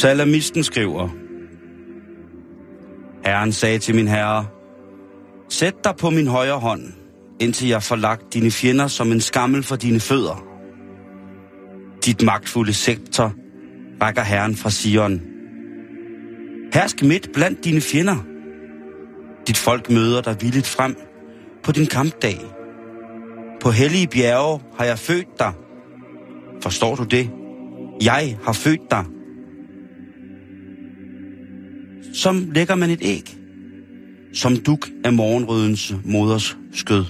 Salamisten skriver, Herren sagde til min herre, Sæt dig på min højre hånd, indtil jeg får lagt dine fjender som en skammel for dine fødder. Dit magtfulde sektor rækker Herren fra Sion. Hersk midt blandt dine fjender. Dit folk møder dig villigt frem på din kampdag. På hellige bjerge har jeg født dig. Forstår du det? Jeg har født dig. Som lægger man et æg. Som duk af morgenrødens moders skød.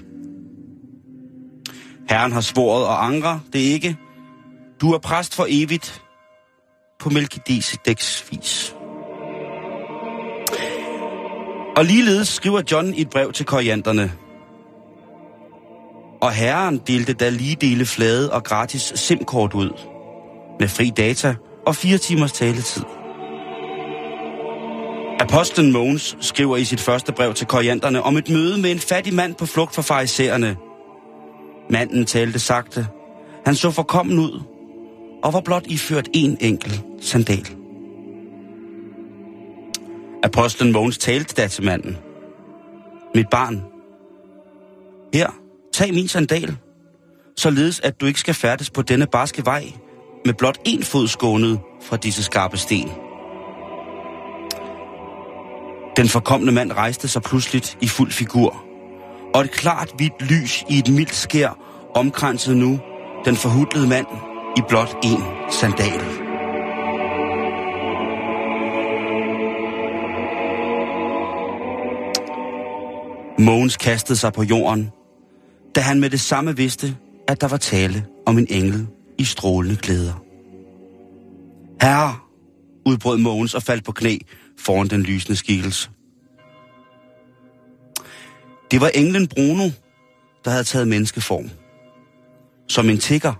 Herren har svoret og angrer det ikke. Du er præst for evigt på Melchizedeks vis. Og ligeledes skriver John i et brev til korianderne. Og herren delte da lige dele flade og gratis simkort ud. Med fri data og fire timers taletid. Apostlen Mogens skriver i sit første brev til korianderne om et møde med en fattig mand på flugt fra farisæerne. Manden talte sagte. Han så forkommen ud og var blot iført en enkelt sandal. Apostlen Mogens talte da til manden. Mit barn, her, tag min sandal, således at du ikke skal færdes på denne barske vej med blot en fod skånet fra disse skarpe sten. Den forkomne mand rejste sig pludseligt i fuld figur, og et klart hvidt lys i et mildt skær omkransede nu den forhudlede mand i blot en sandal. Mogens kastede sig på jorden, da han med det samme vidste, at der var tale om en engel i strålende klæder. Herre, udbrød Mogens og faldt på knæ foran den lysende skikkelse. Det var englen Bruno, der havde taget menneskeform. Som en tigger.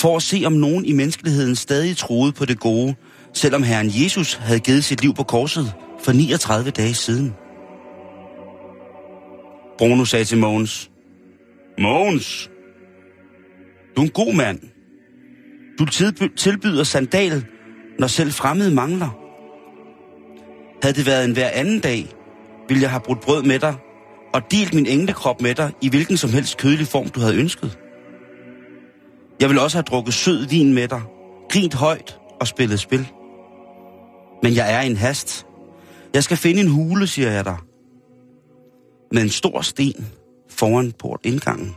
For at se, om nogen i menneskeligheden stadig troede på det gode, selvom Herren Jesus havde givet sit liv på korset for 39 dage siden. Bruno sagde til Mogens, Mogens, du er en god mand. Du tilbyder sandal, når selv fremmede mangler. Havde det været en hver anden dag, ville jeg have brudt brød med dig og delt min englekrop med dig i hvilken som helst kødelig form, du havde ønsket. Jeg ville også have drukket sød vin med dig, grint højt og spillet spil. Men jeg er i en hast. Jeg skal finde en hule, siger jeg dig. Med en stor sten foran portindgangen.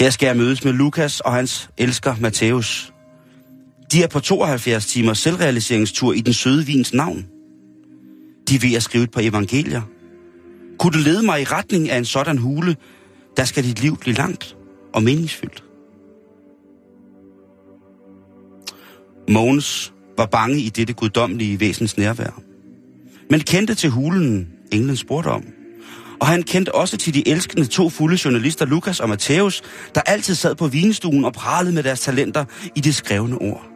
Her skal jeg mødes med Lukas og hans elsker Matthæus. De er på 72 timers selvrealiseringstur i den søde vins navn. De er ved at skrive et par evangelier. Kunne du lede mig i retning af en sådan hule, der skal dit liv blive langt og meningsfyldt. Mogens var bange i dette guddommelige væsens nærvær. Men kendte til hulen, englen spurgte om. Og han kendte også til de elskende to fulde journalister, Lukas og Matthæus, der altid sad på vinstuen og pralede med deres talenter i det skrevne ord.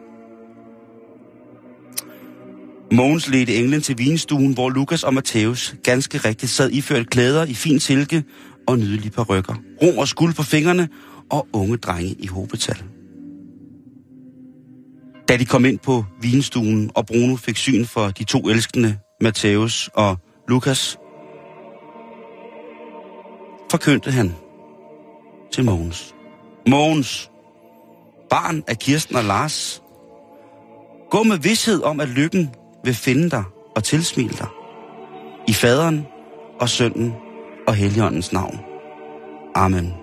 Mogens ledte englen til vinstuen, hvor Lukas og Matthæus ganske rigtigt sad iført klæder i fin silke og nydelige parrykker. Rom og skuld på fingrene og unge drenge i hobetal. Da de kom ind på vinstuen, og Bruno fik syn for de to elskende, Matthæus og Lukas, forkyndte han til Mogens. Mogens, barn af Kirsten og Lars, gå med vidshed om, at lykken vil finde dig og tilsmile dig. I faderen og sønnen og helligåndens navn. Amen.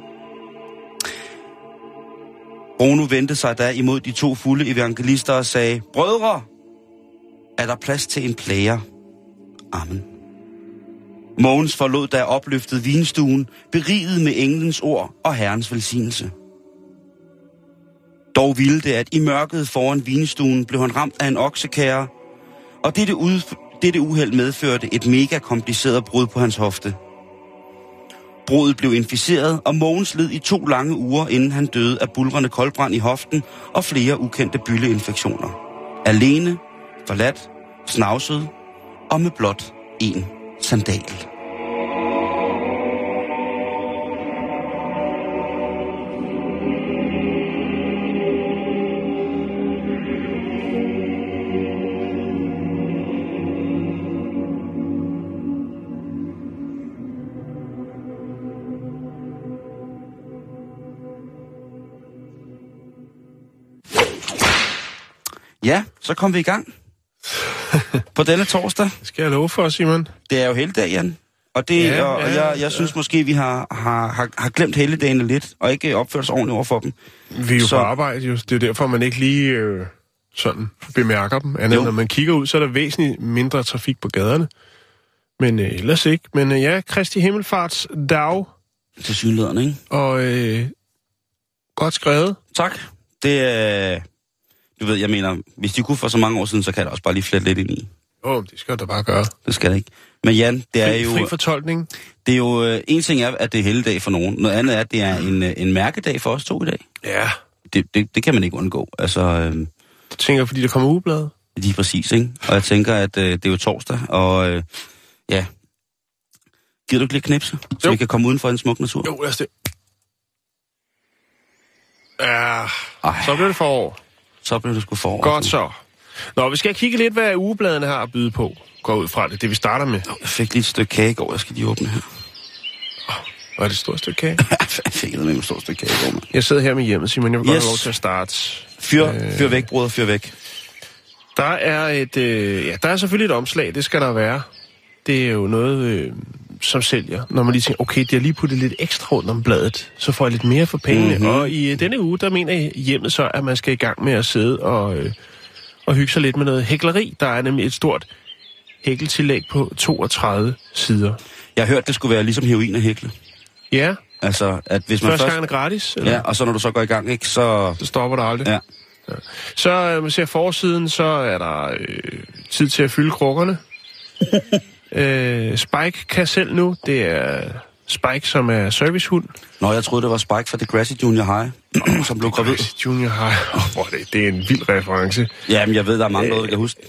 Bruno vendte sig da imod de to fulde evangelister og sagde, Brødre, er der plads til en plager? Amen. Mogens forlod da opløftet vinstuen, beriget med englens ord og herrens velsignelse. Dog ville det, at i mørket foran vinstuen blev han ramt af en oksekære, og dette, ud, dette uheld medførte et mega kompliceret brud på hans hofte. Brudet blev inficeret, og Mogens led i to lange uger, inden han døde af bulrende koldbrand i hoften og flere ukendte bylleinfektioner. Alene, forladt, snavset og med blot en sandal. Ja, så kom vi i gang. På denne torsdag. Skal jeg love for, Simon? Det er jo hele dag, Jan. Og, det, Ja, og, og ja, jeg, jeg synes måske, vi har, har, har, har glemt helligdagene lidt, og ikke opført os ordentligt over for dem. Vi er jo Så- på arbejde, jo. Det er derfor, man ikke lige øh, sådan bemærker dem. Andet, Jo. når man kigger ud, så er der væsentligt mindre trafik på gaderne. Men øh, ellers ikke. Men øh, ja, Kristi Himmelfarts dag, Til synligheden, ikke? og øh, godt skrevet. Tak. Det er... Du ved, jeg mener, hvis de kunne for så mange år siden, så kan jeg da også bare lige flette lidt ind i. Åh, oh, det skal du da bare gøre. Det skal det ikke. Men Jan, det er Fri, jo... fri fortolkning. Det er jo... øh, En ting er, at det er helligdag for nogen. Noget andet er, at det er en, øh, en mærkedag for os to i dag. Ja, Det, det, det kan man ikke undgå. Altså, øh, det tænker fordi der kommer ugeblade. lige præcis, ikke? Og jeg tænker, at øh, det er jo torsdag, og øh, ja... Giver du ikke lidt knipse, så Jo. vi kan komme uden for en smuk natur? Jo, lad os det. Ja, Ej. så bliver det forår. Så bliver det sgu for Godt så. Nå, vi skal kigge lidt, hvad ugebladene har at byde på. Gå ud fra det, det vi starter med. Jeg fik lige et stykke kage i går, jeg skal lige åbne her. Var det et stort stykke kage? jeg fik med et stort stykke kage i går, mand. Jeg sidder her med hjemmet, Simon. Jeg vil godt Yes. have lov til at starte. Fyr, Øh. fyr væk, bruder, fyr væk. Der er et, øh, ja, der er selvfølgelig et omslag, det skal der være. Det er jo noget, øh, som sælger. Når man lige tænker, okay, de har lige puttet lidt ekstra rundt om bladet, så får jeg lidt mere for pengene. Mhm. Mm-hmm. Og i øh, denne uge, der mener hjemmet så, at man skal i gang med at sidde og, øh, og hygge sig lidt med noget hækleri. Der er nemlig et stort hækkeltillæg på 32 sider. Jeg har hørt, det skulle være ligesom heroin og hækle. Ja, Altså, at hvis man første først... gang er gratis, eller? Ja, og så når du så går i gang, ikke, så... så stopper der aldrig. Ja. Så øh, man ser forsiden, så er der øh, tid til at fylde krukkerne. øh, Spike kan selv nu. Det er Spike, som er servicehund. Nå, jeg troede, det var Spike fra Degrassi Junior High, som blev gravid. Junior High. Oh, hvor er det, det er en vild reference. Jamen, jeg ved, der er mange noget, der kan huske.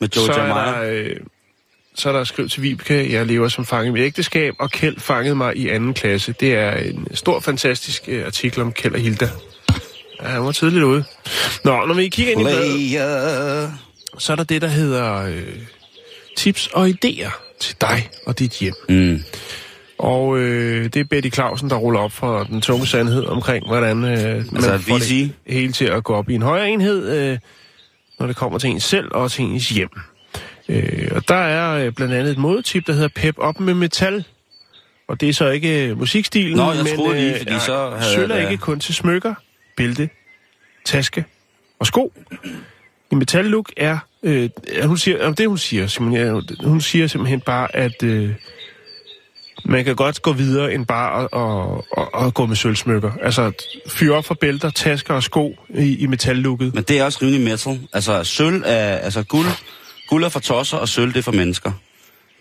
Med Joe så er Jamaya. der... Øh, så er der skrevet til Vibeke, jeg lever som fange i mit ægteskab, og Kjeld fangede mig i anden klasse. Det er en stor, fantastisk øh, artikel om Kjeld og Hilda. Ja, han var tidligt ude. Nå, når vi kigger ind i bladet, så er der det, der hedder øh, tips og idéer til dig og dit hjem. Mm. Og øh, det er Betty Clausen, der ruller op for den tunge sandhed omkring, hvordan øh, Altså man et får det hele til at gå op i en højere enhed, øh, når det kommer til ens selv og til ens hjem. Øh, og der er øh, blandt andet et modetip, der hedder Pep op med metal. Og det er så ikke øh, musikstilen, Nå, jeg men troede lige, fordi ja, så havde sølv ikke kun til smykker, bælte, taske og sko. En metal-look er... Øh, hun siger, det hun siger, Simon, hun siger simpelthen bare, at øh, man kan godt gå videre end bare at, at, at, at gå med sølvsmykker. Altså fyre op for bælter, tasker og sko i, i metal-looket. Men det er også rimelig metal. Altså, sølv er... Altså, guld, guld er for tosser, og sølv det er for mennesker.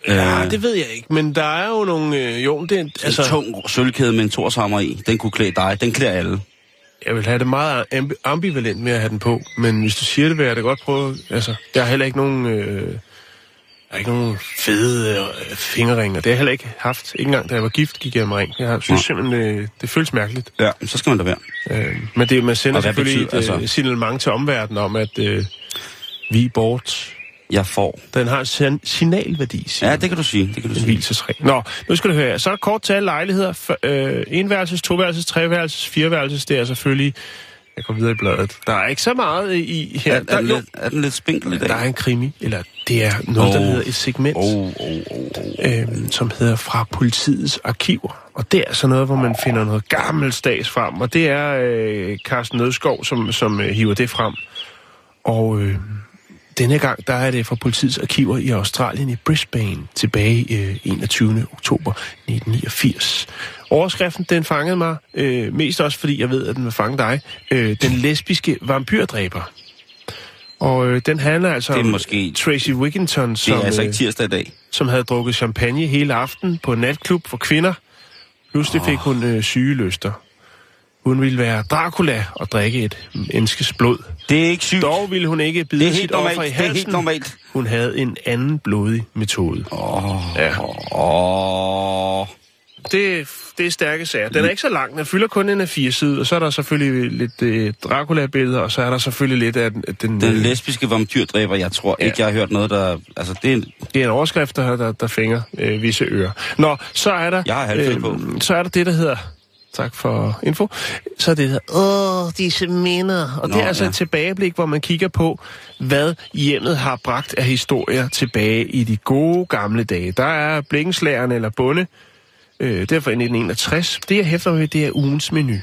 Ja, Øh, det ved jeg ikke, men der er jo nogle... Øh, jo, det, er- altså, en tung sølvkæde med en torshammer i, den kunne klæde dig. Den klæder alle. Jeg vil have det meget ambi- ambivalent med at have den på, men hvis du siger det, vil jeg da godt prøve... Altså, jeg har heller ikke nogen... Øh, jeg har ikke nogen fede øh, fingerringer. Det har jeg heller ikke haft. Ikke engang da jeg var gift, gik jeg med ring. Jeg synes simpelthen, øh, det føles mærkeligt. Ja, så skal man da være. Øh, men det, man sender selvfølgelig betyder- et øh, altså- signalement til omverdenen om, at øh, vi er bort. Jeg får. Den har sin- signalværdi, siger Ja, det kan du sige. Det kan du en sige. hvilesesregel. Nå, nu skal du høre. Så er der kort tal lejligheder. F- øh, enværelses, toværelses, treværelses, fireværelses. Det er selvfølgelig... Jeg går videre i bladet. Der er ikke så meget i her. Er, der, er, den jo, lidt, er den lidt spinkel i dag? der er en krimi, eller det er noget, der Oh. hedder et segment. Oh, oh, oh, oh. øhm, som hedder fra politiets arkiver. Og det er altså noget, hvor man finder noget gammeldags frem, og det er øh, Carsten Nødskov, som, som øh, hiver det frem. Og øh, denne gang, der er det fra politiets arkiver i Australien i Brisbane, tilbage øh, 21. oktober 1989. Overskriften, den fangede mig, øh, mest også fordi jeg ved, at den vil fange dig. Øh, den lesbiske vampyrdræber. Og øh, den handler altså Det er om måske- Tracy Wigginton, Det som... er altså øh, ikke tirsdag i dag. som havde drukket champagne hele aften på en natklub for kvinder. Pludselig fik hun øh, syge lyster. Hun ville være Dracula og drikke et menneskes blod. Det er ikke sygt. Dog ville hun ikke bide sit offer normalt. i Det er halsen. helt normalt. Hun havde en anden blodig metode. Åh, Ja. åh. Det, det er stærke sager. Den er ikke så lang. Den fylder kun en af fire side, og så er der selvfølgelig lidt øh, Dracula-billeder, og så er der selvfølgelig lidt af den... Den, Den øh, lesbiske vampyrdræber, jeg tror Ja. ikke, jeg har hørt noget, der... Altså, det er en... Det er en overskrift, der, der, der fænger øh, visse ører. Nå, så er der... Jeg har halvfælde på. Så er der det, der hedder... Tak for info. Så er det, der. Åh, disse minder. Og Nå, det er altså ja. et tilbageblik, hvor man kigger på, hvad hjemmet har bragt af historier tilbage i de gode gamle dage. Der er blikkenslæren eller bunde. Øh, derfor i 1961. Det, jeg hæfter mig ved, det er ugens menu.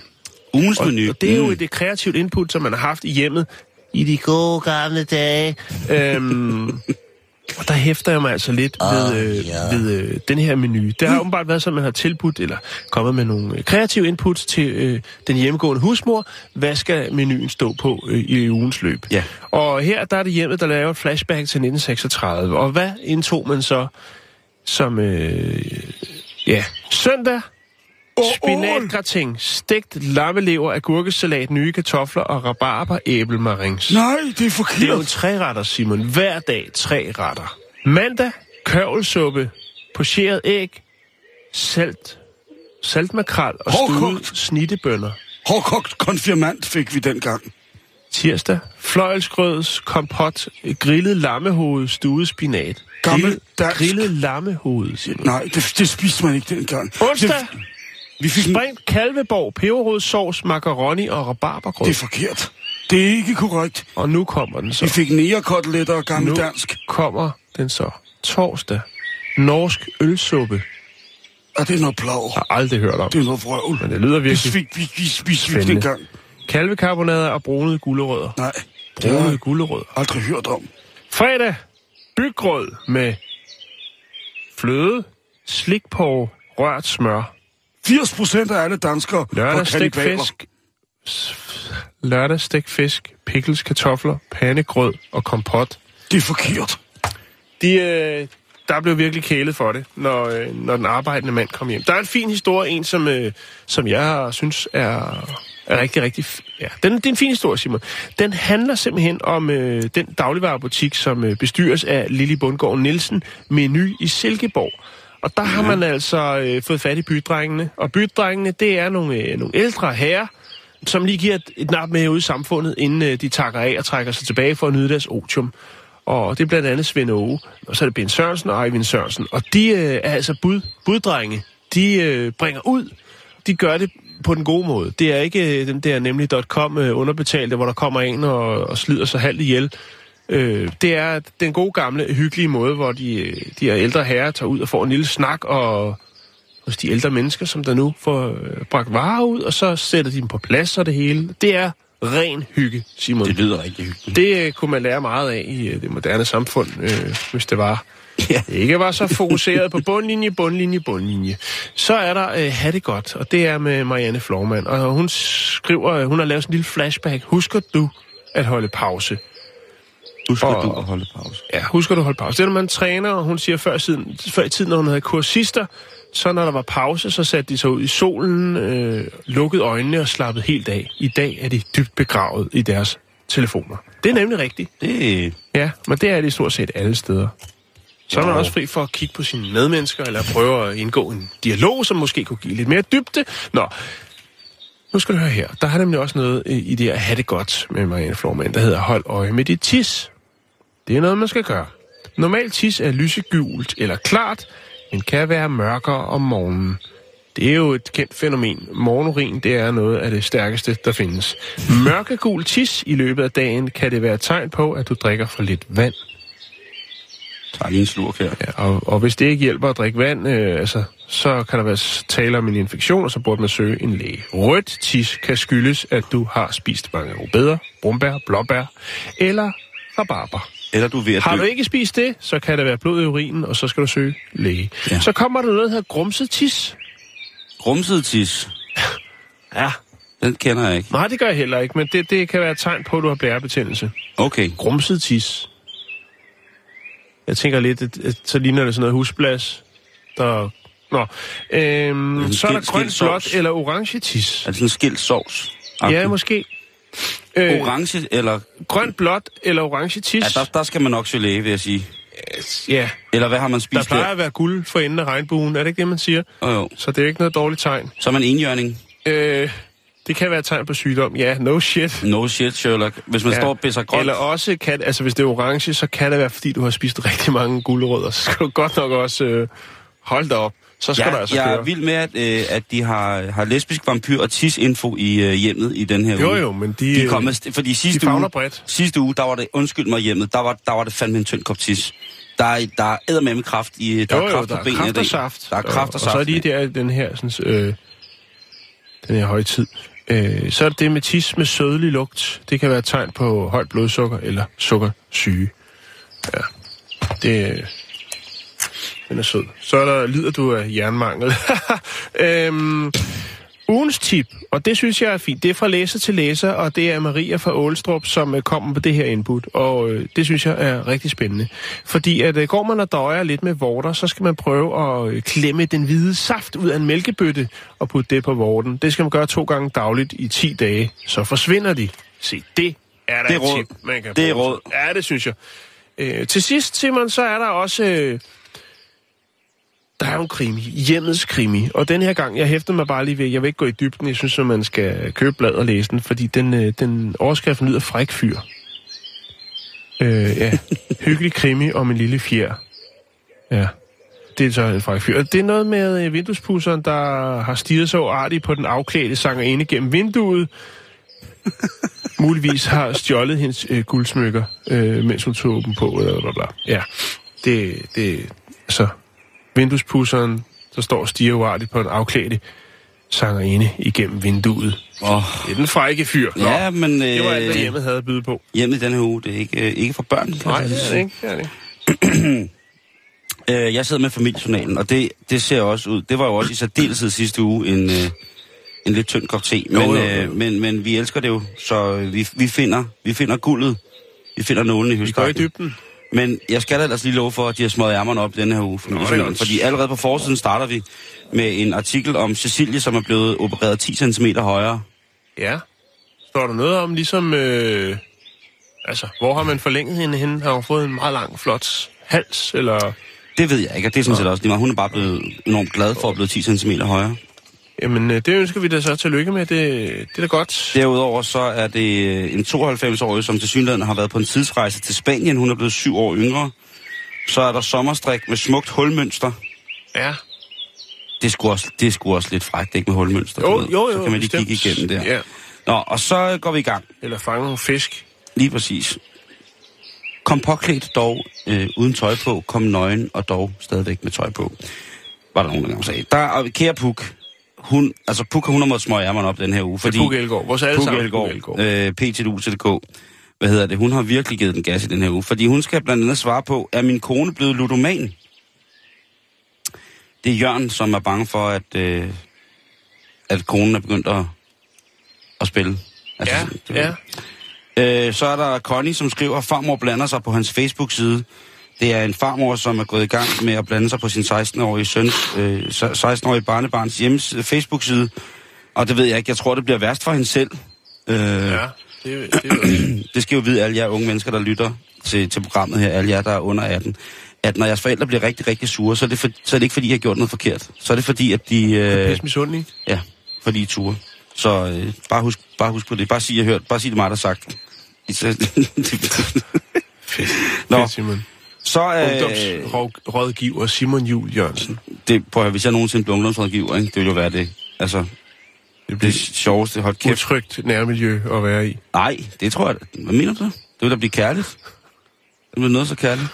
Ugens Og, menu. og det er jo Mm. et, et kreativt input, som man har haft i hjemmet i de gode gamle dage. Øhm, og der hæfter jeg mig altså lidt ved, øh, ved øh, den her menu. Det har åbenbart været sådan, at man har tilbudt eller kommet med nogle øh, kreative inputs til øh, den hjemmegående husmor. Hvad skal menuen stå på øh, i ugens løb? Ja. Og her der er det hjemmet, der laver et flashback til 1936. Og hvad indtog man så som... Øh, ja, søndag Spinatgratin, stegt lammelever, agurkesalat, nye kartofler og rabarber æblemarings. Nej, det er Det er jo forkert. en tre retter, Simon. Hver dag tre retter. Mandag, kørvelsuppe, pocheret æg, salt, saltmakrel og stuede Hårdkogt. snittebønner. Hårdkogt konfirmant fik vi dengang. Tirsdag, fløjelsgrøds, kompot, grillet lammehoved, stuet spinat. Gammel Grillet, dansk. grillet lammehoved, Simon. Nej, det, det spiste man ikke dengang. Onsdag, Det, vi fik en, sprængt kalveborg, peberrodssovs, macaroni og rabarbergrød. det er forkert. Det er ikke korrekt. Og nu kommer den så. Vi fik nærekoteletter og gammel nu dansk. kommer den så. Torsdag. Norsk ølsuppe. Og det er noget plov. Har aldrig hørt om. Det er noget vrøvl. Men det lyder Vi virkelig vi, vi, vi, vi spændende. dengang. Kalvekarbonader og brunede gulerødder. Nej, Brunede jeg gulerødder. aldrig hørt om. Fredag. Byggrød med fløde, slikporre, rørt smør. 80 procent af alle danskere Lørdag var stegt kannibaler. fisk. Lørdag stegt fisk, pickles, kartofler, pandegrød og kompot. Det er forkert. De, øh, der blev virkelig kælet for det, når, øh, når den arbejdende mand kom hjem. Der er en fin historie, en som, øh, som jeg synes er, er rigtig, rigtig... Ja, den, det er en fin historie, Simon. Den handler simpelthen om øh, den dagligvarerbutik, som øh, bestyres af Lili Bundgaard Nielsen, Menu i Silkeborg. Og der har man altså øh, fået fat i bydrengene. Og bydrengene, det er nogle, øh, nogle ældre herrer, som lige giver et, et nap med ud i samfundet, inden øh, de takker af og trækker sig tilbage for at nyde deres otium. Og det er blandt andet Svend Åge, og så er det Ben Sørensen og Eivind Sørensen. Og de øh, er altså bud, buddrenge. De øh, bringer ud. De gør det på den gode måde. Det er ikke øh, den der nemlig .com øh, underbetalte, hvor der kommer en og, og slider sig halvt ihjel. Øh, det er den gode gamle, hyggelige måde, hvor de, øh, de her ældre herrer tager ud og får en lille snak og hos de ældre mennesker, som der nu får øh, bragt varer ud, og så sætter de dem på plads og det hele. Det er ren hygge, Simon. Det lyder rigtig hyggeligt. Det øh, kunne man lære meget af i øh, det moderne samfund, øh, hvis det var. Ja. Ikke var så fokuseret på bundlinje, bundlinje, bundlinje. Så er der øh, Ha' det godt, og det er med Marianne Florman. Og hun skriver, øh, hun har lavet sådan en lille flashback. Husker du at holde pause? Husker Og- du at holde pause? Ja, husker du at holde pause? Det er, når man træner, og hun siger før, siden, før i tiden, når hun havde kursister, så når der var pause, så satte de sig ud i solen, øh, lukkede øjnene og slappede helt af. I dag er de dybt begravet i deres telefoner. Det er nemlig rigtigt. Det, Ja, men det er det stort set alle steder. Så er man også fri for at kigge på sine medmennesker, eller prøve at indgå en dialog, som måske kunne give lidt mere dybde. Nå, nu skal du høre her. Der har nemlig også noget i i det her have det godt med Marianne Florman, der hedder hold øje med dit tis. Det er noget, man skal gøre. Normalt tis er lysegult eller klart, men kan være mørkere om morgenen. Det er jo et kendt fænomen. Morgenurin, det er noget af det stærkeste, der findes. Mørkegul tis i løbet af dagen kan det være et tegn på, at du drikker for lidt vand. tager lige en slurk her. Ja, og, og hvis det ikke hjælper at drikke vand, øh, altså, så kan der være tale om en infektion, og så burde man søge en læge. Rødt tis kan skyldes, at du har spist mange rødbeder, brumbær, blåbær eller rabarber. Eller du er ved at Har dø. du ikke spist det, så kan der være blod i urinen, og så skal du søge læge. Ja. Så kommer der noget, der hedder grumset tis. Grumset tis. Ja. Den kender jeg ikke. Nej, det gør jeg heller ikke, men det, det kan være et tegn på, at du har blærebetændelse. Okay. Grumset tis. Jeg tænker lidt, at, at så ligner det sådan noget husblas, der... Nå, øhm, så er der grøn, blåt eller orange tis. Er det sådan en skilt sovs? Ja, måske. Øh, Orange, eller... grøn, blåt eller orange tis. Ja, der, der skal man nok læge, vil jeg sige. ja. Eller hvad har man Der spist plejer der? at være guld for enden af regnbuen, er det ikke det, man siger? Oh, jo. Så det er jo ikke noget dårligt tegn. Så er man enhjørning. Øh, det kan være et tegn på sygdom. Ja, no shit. No shit, Sherlock. Hvis man ja. står og pisser grønt. Eller også, kan, altså hvis det er orange, så kan det være, fordi du har spist rigtig mange guldrødder. Så skal du godt nok også øh, holde dig op. Så skal Ja, du altså jeg er køre. vild med, at, øh, at de har, har lesbisk vampyr og tis-info i øh, hjemmet i den her Jo, uge. jo, men de, De kom med, fordi sidste favner uge, bredt. sidste uge, der var det, undskyld mig hjemmet, der var, der var det fandme en tynd kop tis. Der er, der er eddermame kraft i, der jo, er jo, kraft der er benene. kraft og saft. Der er kraft og, og, saft. og så er lige der den her, sådan, øh, den her højtid. Øh, så er det det med tis med sødlig lugt. Det kan være et tegn på højt blodsukker eller sukkersyge. Ja, det den er sød. Så er der, lider du af jernmangel. øhm, ugens tip, og det synes jeg er fint, det er fra læser til læser, og det er Maria fra Ålstrup, som øh, kommer på det her input, og øh, det synes jeg er rigtig spændende. Fordi at øh, går man og døjer lidt med vorter, så skal man prøve at øh, klemme den hvide saft ud af en mælkebøtte og putte det på vorten. Det skal man gøre to gange dagligt i 10 dage, så forsvinder de. Se, det er da Det er et råd. tip, man kan Det er bruge. råd. Ja, det synes jeg. Øh, til sidst, Simon, så er der også... Øh, der er jo en krimi, hjemmets krimi, og den her gang, jeg hæfter mig bare lige ved, jeg vil ikke gå i dybden, jeg synes, at man skal købe blad og læse den, fordi den, øh, den overskriften lyder fræk fyr. Øh, ja, hyggelig krimi om en lille fjer. Ja, det er så en fræk fyr. Og Det er noget med øh, vinduespusseren, der har stiget så artigt på den afklædte sangerinde gennem vinduet, muligvis har stjålet hendes øh, guldsmykker, øh, mens hun tog dem på, eller bla bla. Ja, det, det, altså, vinduespusseren, der står og stiger uartigt på en afklædte sangerinde igennem vinduet. Oh, Det er den frække fyr. Nå, ja, men øh, det var alt, hvad hjemmet havde at byde på. hjemmet den her uge, det er ikke, øh, ikke for børn. Nej, det er det ikke. Det er det. Øh, jeg sidder med familiejournalen, og det, det ser også ud. Det var jo også i særdeleshed sidste uge en, øh, en lidt tynd kop te. Men, Jo, jo, jo. Øh, men, men vi elsker det jo, så øh, vi, vi, finder, vi finder guldet. Vi finder nålen i Vi går i dybden. Men jeg skal da ellers lige love for, at de har smået ærmerne op denne her uge. Nå, det Fordi, allerede på forsiden starter vi med en artikel om Cecilie, som er blevet opereret 10 cm højere. Ja. Står der noget om ligesom... Øh, altså, hvor har man forlænget hende hen? Har hun fået en meget lang, flot hals? Eller... Det ved jeg ikke, og det er sådan set også lige meget. Hun er bare blevet enormt glad for at blive 10 cm højere. Jamen, øh, det ønsker vi da så tillykke med. Det, det er da godt. Derudover så er det øh, en 92-årig, som til synligheden har været på en tidsrejse til Spanien. Hun er blevet syv år yngre. Så er der sommerstrik med smukt hulmønster. Ja. Det sgu også, det sgu også lidt frækt, ikke med hulmønster. Jo, jo, jo. Så kan man lige bestemt. kigge igennem der. Ja. Nå, og så går vi i gang. Eller fange nogle fisk. Lige præcis. Kom påklædt dog øh, uden tøj på, kom nøgen og dog stadigvæk med tøj på. Var der nogen, der sagde. Der er kære Puk. Hun, altså Puk, hun har måttet smøge ærmerne op den her uge. Fordi... Puk Elgård. Vores alle Puk sammen. Elgård, Puk Elgård. øh, Hvad hedder det? Hun har virkelig givet den gas i den her uge. Fordi hun skal blandt andet svare på, er min kone blevet ludoman? Det er Jørgen, som er bange for, at, øh, at konen er begyndt at, at spille. Altså, Ja, ved. ja. Øh, så er der Connie, som skriver, at farmor blander sig på hans Facebook-side. Det er en farmor, som er gået i gang med at blande sig på sin 16-årige søns, øh, 16-årige barnebarns hjemmes Facebook-side. Og det ved jeg ikke. Jeg tror, det bliver værst for hende selv. Øh, Ja, det, det er det skal jo vide alle jer unge mennesker, der lytter til, til programmet her, alle jer, der er under 18, at når jeres forældre bliver rigtig, rigtig sure, så er det, for, så er det ikke, fordi I har gjort noget forkert. Så er det, fordi, at de... Øh, Pisse misundelig. ja, fordi I ture. Så øh, bare, husk, bare husk på det. Bare sig, jeg hørt. Bare sig det mig, der har sagt. Fedt. Nå. Fedt, Simon. Så er... Øh, Ungdomsrådgiver Simon Jul Jørgensen. det, prøv at høre, hvis jeg nogensinde bliver ungdomsrådgiver, ikke? det vil jo være det. Altså, Det det bliver sjoveste, hold kæft. utrygt nærmiljø at være i. Nej, det tror jeg... Hvad mener du? Det vil da blive kærligt. Det bliver noget så kærligt.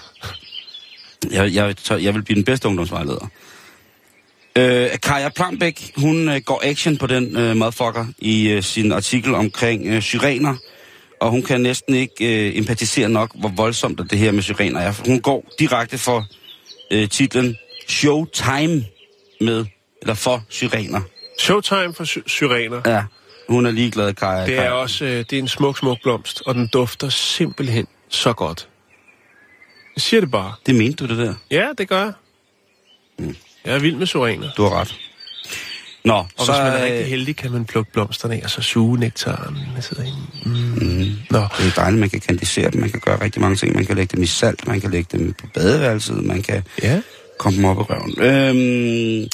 Jeg, jeg, jeg vil blive den bedste ungdomsvejleder. Øh, Kaja Plambæk, hun øh, går action på den øh, motherfucker i øh, sin artikel omkring øh, syrener. Og hun kan næsten ikke øh, empatisere nok, hvor voldsomt det her med syrener er. Hun går direkte for øh, titlen Showtime med, eller for syrener. Showtime for sy- syrener. Ja, hun er ligeglad, Kaja. Det er også øh, det er en smuk, smuk blomst, og den dufter simpelthen så godt. Jeg siger det bare. Det mente du, det der? Ja, det gør jeg. Jeg er vild med syrener. Du har ret. Nå, Og så, hvis man er rigtig heldig, kan man plukke blomsterne af, og så suge nektaren. Inde. Mm. Nå, Det er dejligt, man kan kandisere dem, man kan gøre rigtig mange ting. Man kan lægge dem i salt, man kan lægge dem på badeværelset, man kan ja. komme dem op i røven. Øhm,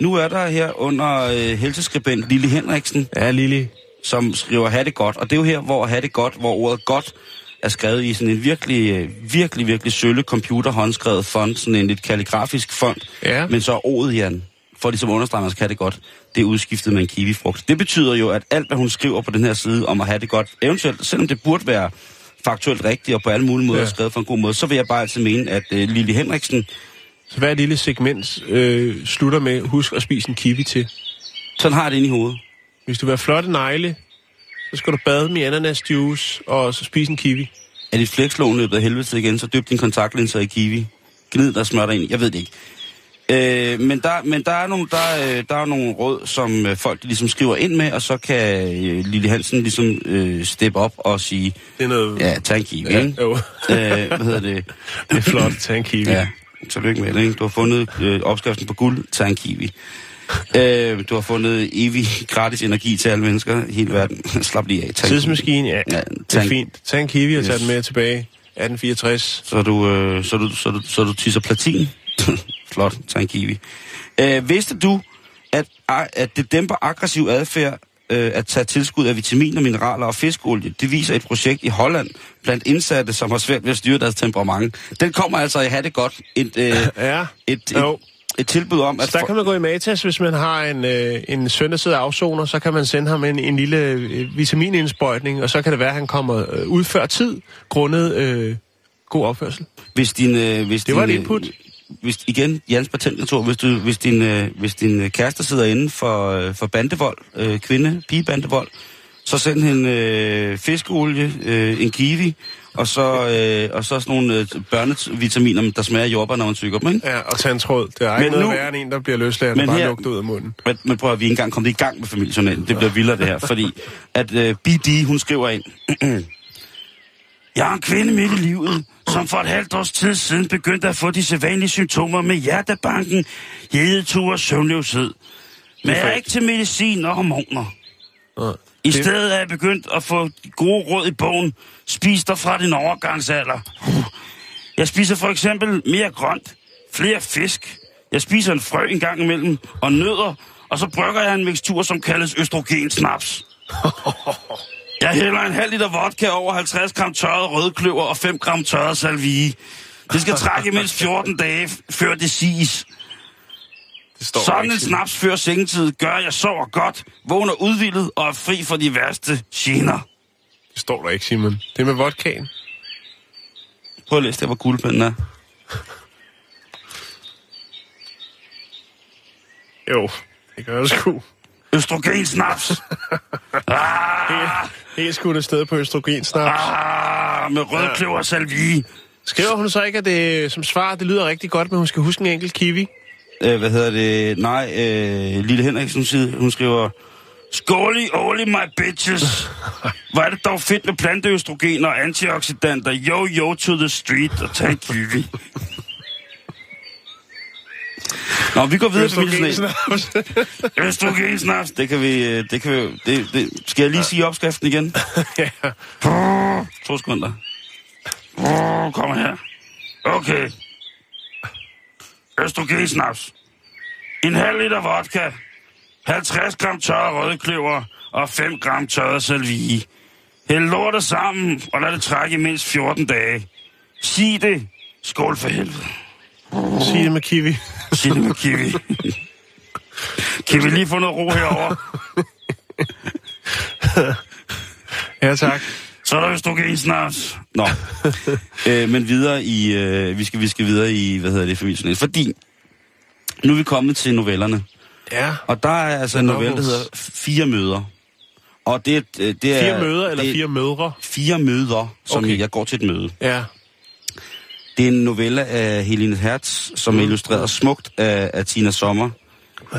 nu er der her under øh, helseskribent Lille Henriksen, Ja, Lili. som skriver have det godt. Og det er jo her, hvor have det godt, hvor ordet godt er skrevet i sådan en virkelig, øh, virkelig, virkelig sølle computer håndskrevet font, sådan en lidt kalligrafisk font. Ja. Men så ordet, Jan, for ligesom understreger, man skal have det godt, det er udskiftet med en kiwifrugt. Det betyder jo, at alt, hvad hun skriver på den her side om at have det godt, eventuelt, selvom det burde være faktuelt rigtigt og på alle mulige måder Ja. skrevet på en god måde, så vil jeg bare altid mene, at øh, Lille Henriksen, Så hver lille segment øh, slutter med, husk at spise en kiwi til. sådan har jeg det inde i hovedet. Hvis du vil have flotte negle, så skal du bade med ananasjuice og så spise en kiwi. Er dit flexlån løbet af helvede igen, så dyb din kontaktlinser i kiwi. Gnid der smør dig ind. Jeg ved det ikke. Øh, men der, men der er nogle, der, er, øh, der er nogle råd, som øh, folk ligesom skriver ind med, og så kan øh, Lille Hansen ligesom øh, steppe op og sige, Det er noget... ja, tag en kiwi, ja ikke? jo. øh, hvad hedder det? det er flot. Tag en kiwi. Ja, tillykke med det, ikke? Du har fundet øh, opskriften på guld, tag en kiwi. øh, du har fundet evig gratis energi til alle mennesker i hele verden. Slap lige af. Kiwi. Tidsmaskine, ja. Ja, det tag er fint. Tag en kiwi og tag Yes. den med tilbage. 1864. Så du, øh, så du, så du, så du tisser platin. Flot, tag en kiwi. Øh, vidste du, at, at det dæmper aggressiv adfærd øh, at tage tilskud af vitaminer, mineraler og fiskolie? Det viser et projekt i Holland blandt indsatte, som har svært ved at styre deres temperament. Den kommer altså i have det godt. Et, øh, Ja. et, Jo. et, et tilbud om, at... Så der kan man gå i Matas, hvis man har en, øh, en søn, der sidder og afsoner, så kan man sende ham en, en lille øh, vitaminindsprøjtning, og så kan det være, at han kommer øh, ud før tid, grundet øh, god opførsel. Hvis din, øh, hvis Det var din, et input. Hvis, igen, Jans Patentkontor, hvis, du, hvis, din, øh, hvis din øh, kæreste sidder inde for, øh, for bandevold, øh, kvinde, pigebandevold, så send hende øh, fiskeolie, øh, en kiwi, og så, øh, og så sådan nogle øh, børnevitaminer, der smager jordbær, når man tykker dem, ikke? Ja, og tandtråd. Det er ikke Men noget nu- værre end en, der bliver løsladt og bare her- ud af munden. Men, men prøv at vi ikke engang kommet i gang med familiejournalen. Det bliver vildere det her, fordi at øh, BD, hun skriver ind. Jeg er en kvinde midt i livet, som for et halvt års tid siden begyndte at få de sædvanlige symptomer med hjertebanken, hedetur og søvnløshed. Men jeg er ikke til medicin og hormoner. Ja. I Det- stedet er jeg begyndt at få gode råd i bogen. Spis dig fra din overgangsalder. Jeg spiser for eksempel mere grønt, flere fisk. Jeg spiser en frø en gang imellem, og nødder, og så brygger jeg en mixtur, som kaldes østrogensnaps. Jeg hælder en halv liter vodka over 50 gram tørret rødkløver og 5 gram tørret salvie. Det skal trække mindst 14 dage, før det siges. Det står der Sådan en snaps før sengetid gør, at jeg sover godt, vågner udvildet og er fri for de værste gener. Det står der ikke, Simon. Det er med vodkaen. Prøv at læse det, hvor guldpinden er. Jo, det gør det sgu. Østrogensnaps. ah, Helt skudt afsted på østrogensnaps. ah, med rødkløver og salvie. Skriver hun så ikke, at det som svar, det lyder rigtig godt, men hun skal huske en enkelt kiwi? Øh, hvad hedder det? Nej, øh, Lille Henriksen, siger- hun skriver... Skåli, oli, my bitches. Hvor er det dog fedt med planteøstrogen og antioxidanter. Yo, yo to the street og tag en kiwi. Nå, vi går videre til. Østrogensnaps. Østrogensnaps, det kan vi... øh, Det kan vi det, det, skal jeg lige sige opskriften igen? ja. Brrr, To sekunder. Brrr, Kom her. Okay. Østrogensnaps. En halv liter vodka. 50 gram tørre rødkløver og 5 gram tørret salvie. Hæld lortet sammen og lad det trække i mindst 14 dage. Sig det. Skål for helvede. Sig det med kiwi. Sig det med kiwi. kan vi lige få noget ro herover? Ja, tak. Så er der vist okay snart. Nå. øh, men videre i... Øh, vi, skal, vi skal videre i, hvad hedder det, familiejournal. Fordi nu er vi kommet til novellerne. Ja. Og der er altså en novelle, der hedder Fire Møder. Og det, er- det er... Fire møder eller det fire mødre? Fire møder, som okay. jeg går til et møde. Ja. Det er en novelle af Helene Hertz, som Mm. er illustreret smukt af, af Tina Sommer.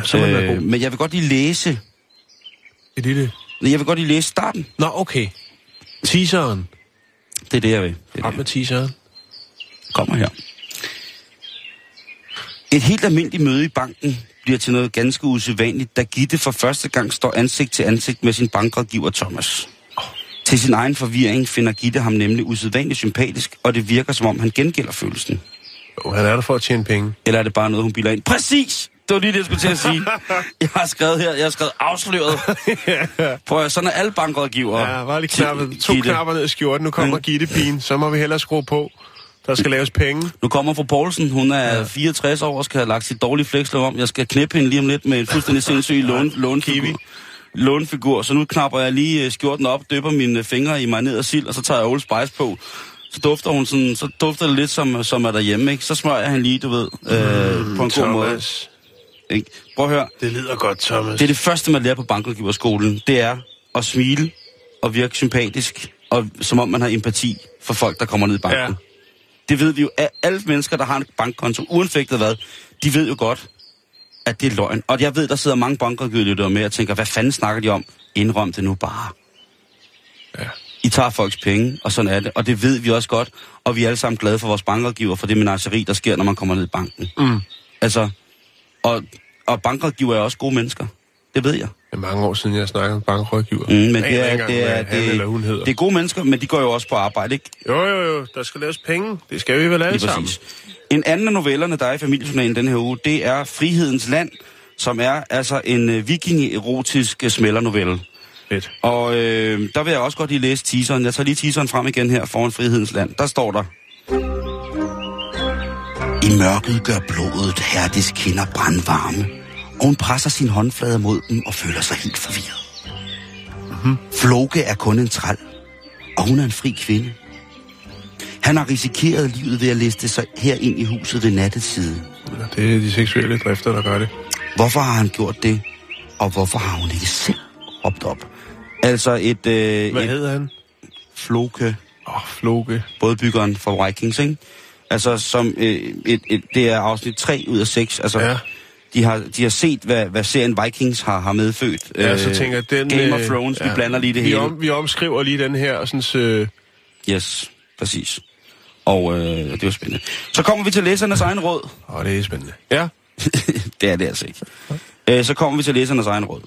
Så være god. men jeg vil godt lige læse... Et lille... Jeg vil godt lige læse starten. Nå, okay. Teaseren. Det er det, jeg vil. Det Frem det. med teaseren. kommer her. Et helt almindeligt møde i banken bliver til noget ganske usædvanligt, da Gitte for første gang står ansigt til ansigt med sin bankrådgiver Thomas. Til sin egen forvirring finder Gitte ham nemlig usædvanligt sympatisk, og det virker som om han gengælder følelsen. Jo, han er der for at tjene penge. Eller er det bare noget, hun bilder ind? Præcis! Det var lige det, jeg skulle til at sige. Jeg har skrevet her, jeg har skrevet afsløret. Prøv at, sådan er alle bankrådgivere. Ja, bare lige knappet. To Gitte. knapper ned i skjorten. Nu kommer Mm. Gitte-pigen. Så må vi hellere skrue på. Der skal laves penge. Nu kommer fru Poulsen, hun er ja. 64 år og skal have lagt sit dårlige flekslov om. Jeg skal knæppe hende lige om lidt med en fuldstændig sindssyg lån, lånfigur. Lånfigur. Så nu knapper jeg lige øh, skjorten op, døber mine fingre i marineret sild, og så tager jeg Old Spice på. Så dufter hun sådan, så dufter det lidt som, som er derhjemme, ikke? Så smører jeg hende lige, du ved, øh, på en god måde. Thomas. Ikke? Prøv at høre. Det lyder godt, Thomas. Det er det første, man lærer på bankrådgiverskolen. Det er at smile og virke sympatisk, og som om man har empati for folk, der kommer ned i banken. Ja. Det ved vi jo. at Alle mennesker, der har en bankkonto, uanfægtet hvad, de ved jo godt, at det er løgn. Og jeg ved, der sidder mange bankrådgivere med og tænker, hvad fanden snakker de om? Indrøm det nu bare. Ja. I tager folks penge, og sådan er det. Og det ved vi også godt. Og vi er alle sammen glade for vores bankrådgiver, for det menageri, der sker, når man kommer ned i banken. Mm. Altså, og, og bankrådgiver er også gode mennesker. Det ved jeg. Det er mange år siden, jeg har snakket med bankrådgiver. Mm, men det er, det, er, hun hedder. det er gode mennesker, men de går jo også på arbejde, ikke? Jo, jo, jo. Der skal laves penge. Det skal vi vel alle Lige sammen. præcis. En anden af novellerne, der er i familiejournalen denne her uge, det er Frihedens Land, som er altså en øh, viking-erotisk øh, smældernovelle. Fedt. Og øh, der vil jeg også godt lige læse teaseren. Jeg tager lige teaseren frem igen her foran Frihedens Land. Der står der. I mørket gør blodet Herdis kinder brandvarme, og hun presser sin håndflade mod dem og føler sig helt forvirret. Mm-hmm. Floke er kun en træl, og hun er en fri kvinde. Han har risikeret livet ved at liste sig her ind i huset ved natteside. Ja, Det er de seksuelle drifter, der gør det. Hvorfor har han gjort det? Og hvorfor har hun ikke selv råbt op? Altså et, øh, Hvad et hedder han? floke, Åh, oh, Floke. bådbyggeren for Vikings, ikke? Altså, som øh, et, et, det er afsnit 3 ud af 6. Altså, Ja. ja. de, har, de har set, hvad, hvad serien Vikings har, har medfødt. Ja, så tænker jeg, den... Game of øh, Thrones, vi blander lige det vi hele. Om, vi omskriver lige den her, sådan, øh, Yes, præcis. Og øh, det var spændende. Så kommer vi til læsernes egen råd. Åh, det er spændende. Ja. det er det altså ikke. Øh, så kommer vi til læsernes egen råd.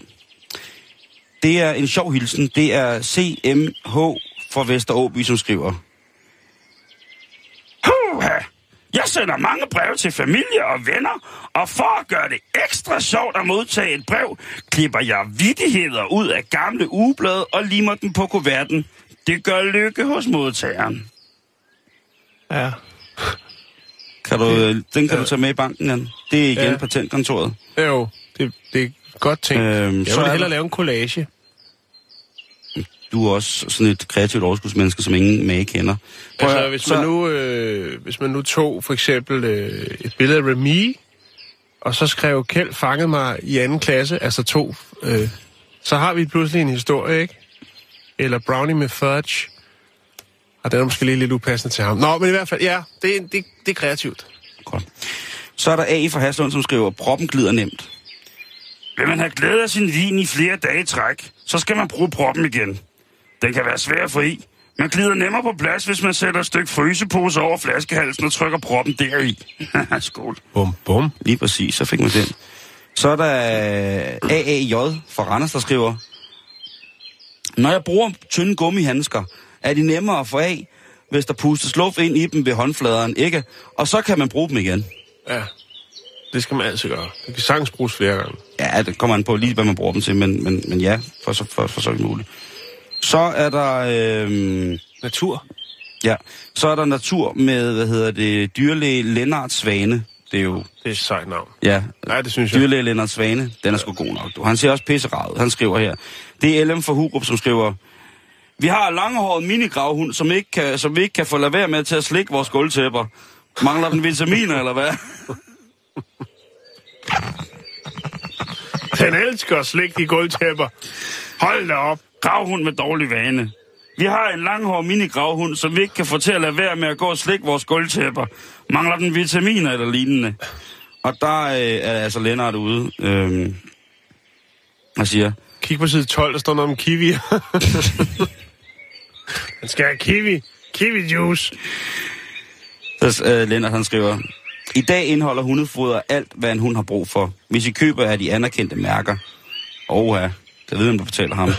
Det er en sjov hilsen. Det er CMH fra Vester Åby, som skriver. Huha! Jeg sender mange breve til familie og venner, og for at gøre det ekstra sjovt at modtage et brev, klipper jeg vittigheder ud af gamle ugeblade og limer dem på kuverten. Det gør lykke hos modtageren. Ja. Kan du, øh, den kan du tage med i banken, Jan. Det er igen Ja. ja. patentkontoret. Jo, det, det er godt tænkt. Øhm, jeg så vil er hellere lave en collage. Du er også sådan et kreativt overskudsmenneske, som ingen mage kender. Prøv Altså, hvis så- man, nu, øh, hvis man nu tog for eksempel øh, et billede af Remy, og så skrev Kjeld fangede mig i anden klasse, altså to, øh, så har vi pludselig en historie, ikke? Eller Brownie med fudge. Og den er måske lige lidt upassende til ham. Nå, men i hvert fald, ja, det, det, det er kreativt. Godt. Så er der A fra Haslund, som skriver, proppen glider nemt. Vil man have glæde af sin vin i flere dage i træk, så skal man bruge proppen igen. Den kan være svær at få i, men glider nemmere på plads, hvis man sætter et stykke frysepose over flaskehalsen og trykker proppen deri. Skål. Bum, bum. Lige præcis, så fik man den. Så er der AAJ fra Randers, der skriver, Når jeg bruger tynde gummihandsker, er de nemmere at få af, hvis der pustes luft ind i dem ved håndfladeren, ikke? Og så kan man bruge dem igen. Ja, det skal man altid gøre. Det kan sagtens bruges flere gange. Ja, det kommer an på lige, hvad man bruger dem til, men, men, men ja, for så, for, for så vidt muligt. Så er der... Øh, Natur. Ja. Så er der natur med, hvad hedder det, dyrlæge Lennart Svane. Det er jo, Det er et sejt navn. ja, Nej, det synes jeg. dyrlæge Lennart Svane. Den er sgu god nok. Du. Han ser også pissegravet. Han skriver her. Det er LM for Hurup, som skriver, vi har en langhåret minigravhund, som, ikke kan, som vi ikke kan få lade være med til at slikke vores gulvtæpper. Mangler den vitaminer, eller hvad? Den elsker at slikke de gulvtæpper. Hold da op. Gravhund med dårlig vane. Vi har en langhåret minigravhund, som vi ikke kan få til at lade være med at gå og slikke vores gulvtæpper. Mangler den vitaminer eller lignende? Og der øh, er altså Lennart ude øh, og siger, Kig på side 12, der står noget om kiwi. Den skal have kiwi. Kiwi juice. Så øh, Lennart han skriver, i dag indeholder hundefoder alt, hvad en hund har brug for. Hvis I køber af de anerkendte mærker. Åh ja, det ved man, du fortæller ham.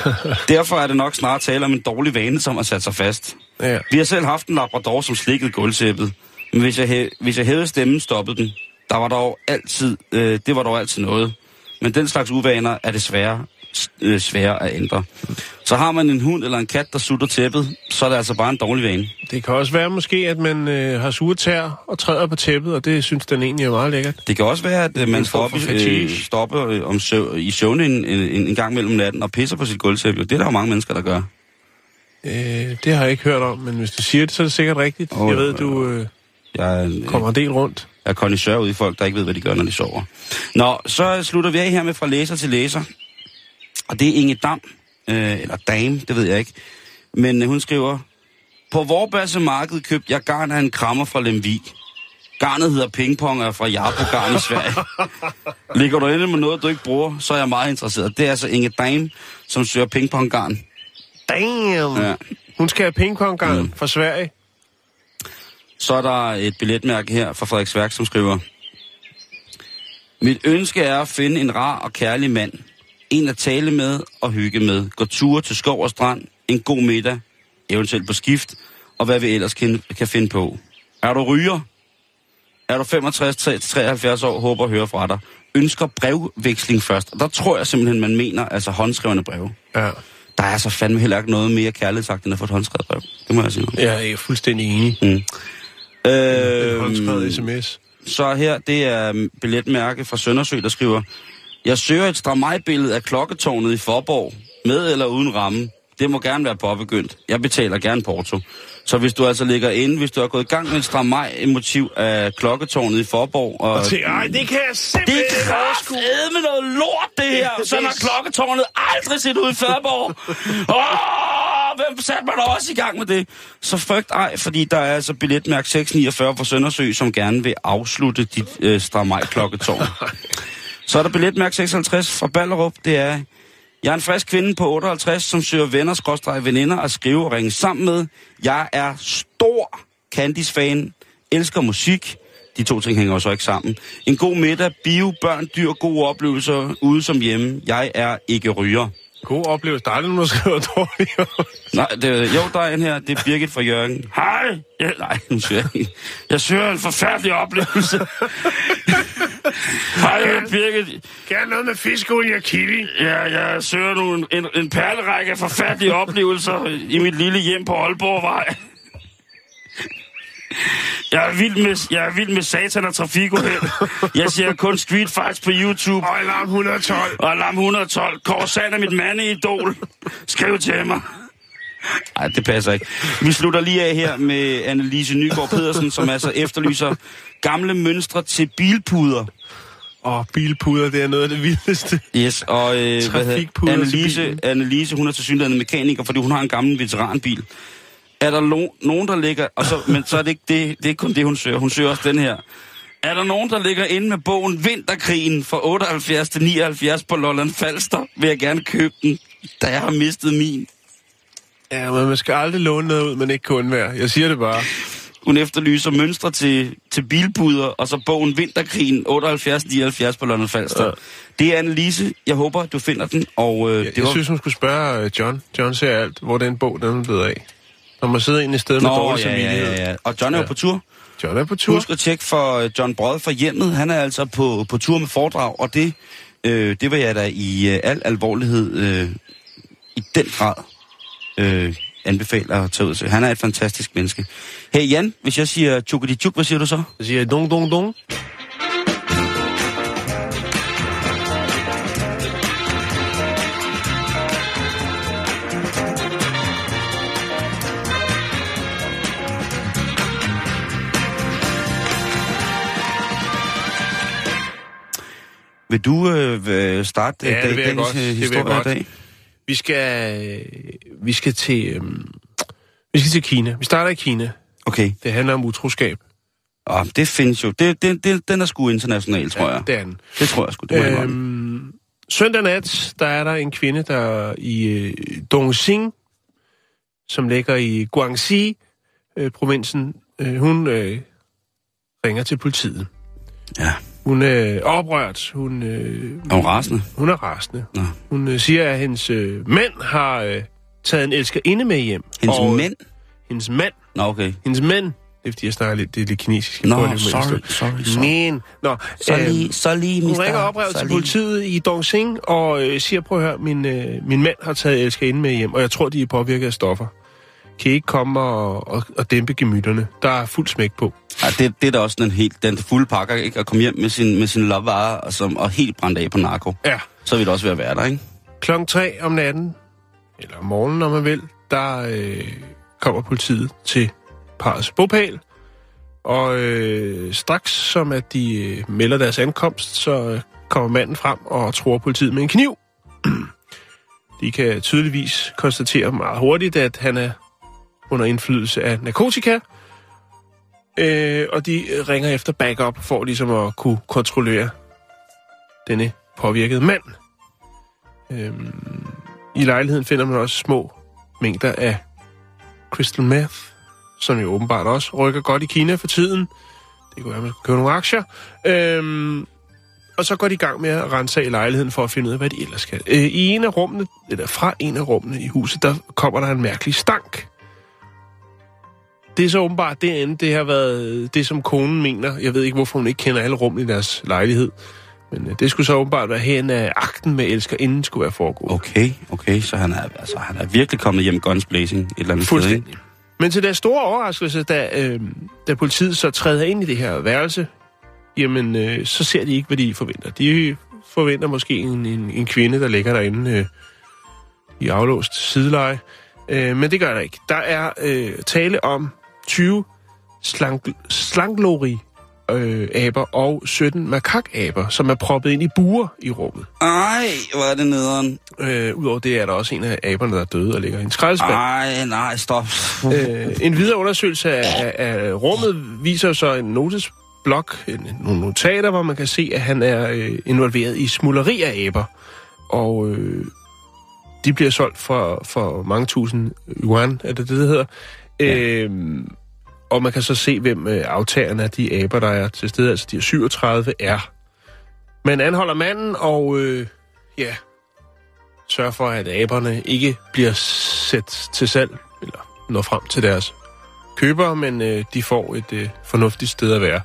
Derfor er det nok snart tale om en dårlig vane, som har sat sig fast. Ja. Vi har selv haft en labrador, som slikkede gulvtæppet. Men hvis jeg, hvis jeg hævede stemmen, stoppede den. Der var dog altid, øh, det var dog altid noget. Men den slags uvaner er desværre øh, svære at ændre. Så har man en hund eller en kat, der sutter tæppet, så er det altså bare en dårlig vane. Det kan også være måske, at man øh, har sure tær og træder på tæppet, og det synes den egentlig er meget lækkert. Det kan også være, at øh, man står op, øh, stopper øh, om søv, i søvn en, en, en gang mellem natten og pisser på sit gulvtæppe. Det er der jo mange mennesker, der gør. Øh, det har jeg ikke hørt om, men hvis du siger det, så er det sikkert rigtigt. Åh, jeg ved, du øh, Jeg er, en- kommer en del rundt. jeg er kondisør ude i folk, der ikke ved, hvad de gør, når de sover. Nå, så slutter vi af her med fra læser til læser. Og det er Inge Dam, øh, eller Dame, det ved jeg ikke. Men øh, hun skriver, på Vorbasse Marked købte jeg garn af en krammer fra Lemvig. Garnet hedder pingpong og er fra Jarpo Garn i Sverige. Ligger du inde med noget, du ikke bruger, så er jeg meget interesseret. Det er altså Inge Dame, som søger pingponggarn. Damn! Ja. Hun skal have pingponggarn Mm. fra Sverige. Så er der et billetmærke her fra Frederiksværk, som skriver, Mit ønske er at finde en rar og kærlig mand. En at tale med og hygge med. Gå ture til skov og strand. En god middag. Eventuelt på skift. Og hvad vi ellers kan, kan finde på. Er du ryger? Er du 65-73 år? Håber at høre fra dig. Ønsker brevveksling først. Og der tror jeg simpelthen, man mener altså håndskrevne brev. Ja. Der er så fandme heller ikke noget mere kærlighedsagt, end at få et håndskrevet brev. Det må jeg sige. Jeg er fuldstændig enig. Mm. Øh, håndskrevet sms. Så her, det er um, billetmærke fra Søndersø, der skriver, Jeg søger et stramajbillede af klokketårnet i Forborg, med eller uden ramme. Det må gerne være påbegyndt. Jeg betaler gerne porto. Så hvis du altså ligger inde, hvis du har gået i gang med et stramaj-motiv af klokketårnet i Forborg, og, Og tænker, ej, det kan jeg det simpelthen er ikke overskue. med noget lort, det her. Sådan har klokketårnet aldrig set ud i Færborg. Åh, hvem satte man også i gang med det? Så frygt ej, fordi der er altså billetmærk 649 fra Søndersø, som gerne vil afslutte dit øh, stramaj klokketårn. Så er der billetmærk 56 fra Ballerup. Det er, jeg er en frisk kvinde på 58, som søger venner, skråstrej veninder at skrive og ringe sammen med. Jeg er stor Candice-fan, elsker musik. De to ting hænger jo så ikke sammen. En god middag, bio, børn, dyr, gode oplevelser, ude som hjemme. Jeg er ikke ryger. God oplevelse. Der er aldrig nogen, der skriver dårligt. Nej, det, jo, der er en her. Det er Birgit fra Jørgen. Hej! Ja, nej, nu jeg ikke. Jeg søger en forfærdelig oplevelse. Hej, jeg Birgit. Gerne noget med fiskolie og kiwi. Ja, jeg søger nu en, en, en perlerække af forfærdelige oplevelser i mit lille hjem på Aalborgvej. Jeg er vild med, jeg er vild med satan og trafikuheld. Jeg ser kun street fights på YouTube. Og alarm 112. Og Alarm 112. Kåre Sand er mit mandeidol. Skriv til mig. Nej, det passer ikke. Vi slutter lige af her med Annelise Nygaard Pedersen, som altså efterlyser gamle mønstre til bilpuder. Og bilpuder, det er noget af det vildeste. Yes, og øh, hvad hedder, Annelise. Annelise, hun er til synligheden mekaniker, fordi hun har en gammel veteranbil. Er der lo- nogen, der ligger... Og så, men så er det ikke det, det er ikke kun det, hun søger. Hun søger også den her. Er der nogen, der ligger inde med bogen Vinterkrigen fra 78 til 79 på Lolland Falster? Vil jeg gerne købe den, da jeg har mistet min. Ja, men man skal aldrig låne noget ud, man ikke kan undvære. Jeg siger det bare. Hun efterlyser mønstre til, til bilpuder, og så bogen Vinterkrigen 78-79 på Lolland Falster. Ja. Det er Annelise. Jeg håber, du finder den. Og, øh, Jeg, det jeg var... synes, hun skulle spørge øh, John. John ser alt, hvor den bog, den er blevet af. Når man sidder inde i stedet med Nå, dårlig ja, samvittighed. ja, ja. Og John er jo Ja. på tur. John er på tur. Husk at tjekke for øh, John Brød fra hjemmet. Han er altså på, på tur med foredrag, og det, øh, det var jeg da i øh, al alvorlighed øh, i den grad øh, anbefale at tage ud til. Han er et fantastisk menneske. Hey Jan, hvis jeg siger chukadi chuk, hvad siger du så? Så siger jeg dong, dong, dong. Vil du øh, starte Ja, øh, vil jeg dagens øh, jeg historie i dag? Vi skal, vi skal til, øhm, vi skal til Kina. Vi starter i Kina. Okay. Det handler om utroskab. Oh, det findes jo. Det, det, det, den er sgu international, tror jeg. Det er den. Det tror jeg sgu. Det må jeg øhm, Øhm, søndag nat, der er der en kvinde, der i øh, Dongxing, som ligger i Guangxi, øh, provinsen, øh, hun øh, ringer til politiet. Ja. Hun er oprørt. Hun, øh, Er hun rasende? hun er rasende. Nå. Hun øh, siger, at hendes øh, mand har øh, taget en elskerinde med hjem. Hendes og, mænd? Hendes mand. Nå, okay. Hendes mænd. Det er fordi, jeg snakker lidt, det er lidt kinesisk. Jeg Nå, sorry, sorry, sorry. Men, nå, Så øhm, lige, så lige, hun mister. ringer oprevet Så til politiet i Dongxing og øh, siger, prøv at høre, min, øh, min mand har taget elskerinde med hjem, og jeg tror, de er påvirket af stoffer. Kan I ikke komme og, og, og dæmpe gemytterne? Der er fuld smæk på. Ja, det, det er da også den helt, den fulde pakker, ikke? At komme hjem med sin, med sin lover og, som, og helt brændt af på narko. Ja. Så vil det også være værd der, ikke? Klokken 3 om natten, eller om morgenen, om man vil, der øh, kommer politiet til parrets bopæl. Og øh, straks som at de øh, melder deres ankomst, så øh, kommer manden frem og tror politiet med en kniv. De kan tydeligvis konstatere meget hurtigt, at han er under indflydelse af narkotika. Øh, og de ringer efter backup for ligesom at kunne kontrollere denne påvirkede mand. Øhm, I lejligheden finder man også små mængder af crystal meth, som jo åbenbart også rykker godt i Kina for tiden. Det kunne være, at man skulle købe nogle aktier. Øhm, og så går de i gang med at rense af i lejligheden for at finde ud af, hvad de ellers skal. Øh, I en af rummene, eller fra en af rummene i huset, der kommer der en mærkelig stank. Det er så åbenbart derinde, det har været det, som konen mener. Jeg ved ikke, hvorfor hun ikke kender alle rummene i deres lejlighed. Men øh, det skulle så åbenbart være hen af akten med elsker, inden skulle være foregået. Okay, okay, så han er, altså, han er virkelig kommet hjem guns blazing et eller andet sted, ikke? Men til deres store overraskelse, da, øh, da politiet så træder ind i det her værelse, jamen, øh, så ser de ikke, hvad de forventer. De forventer måske en, en, en kvinde, der ligger derinde øh, i aflåst sideleje. Øh, men det gør der ikke. Der er øh, tale om 20 slank, slanglori øh, aber og 17 makakaber, som er proppet ind i buer i rummet. Ej, hvor er det nederen. Øh, Udover det er der også en af aberne, der er døde og ligger i en skraldespand. Ej, nej, stop. Øh, en videre undersøgelse af, af, af rummet viser så en notesblok, en, nogle notater, hvor man kan se, at han er øh, involveret i smugleri af aber. Og øh, de bliver solgt for, for mange tusind yuan, er det det, det hedder? Ja. Øh, og man kan så se, hvem øh, aftagerne af de aber, der er til stede, altså de 37, er. Man anholder manden, og øh, ja, sørger for, at aberne ikke bliver sat til salg, eller når frem til deres købere, men øh, de får et øh, fornuftigt sted at være.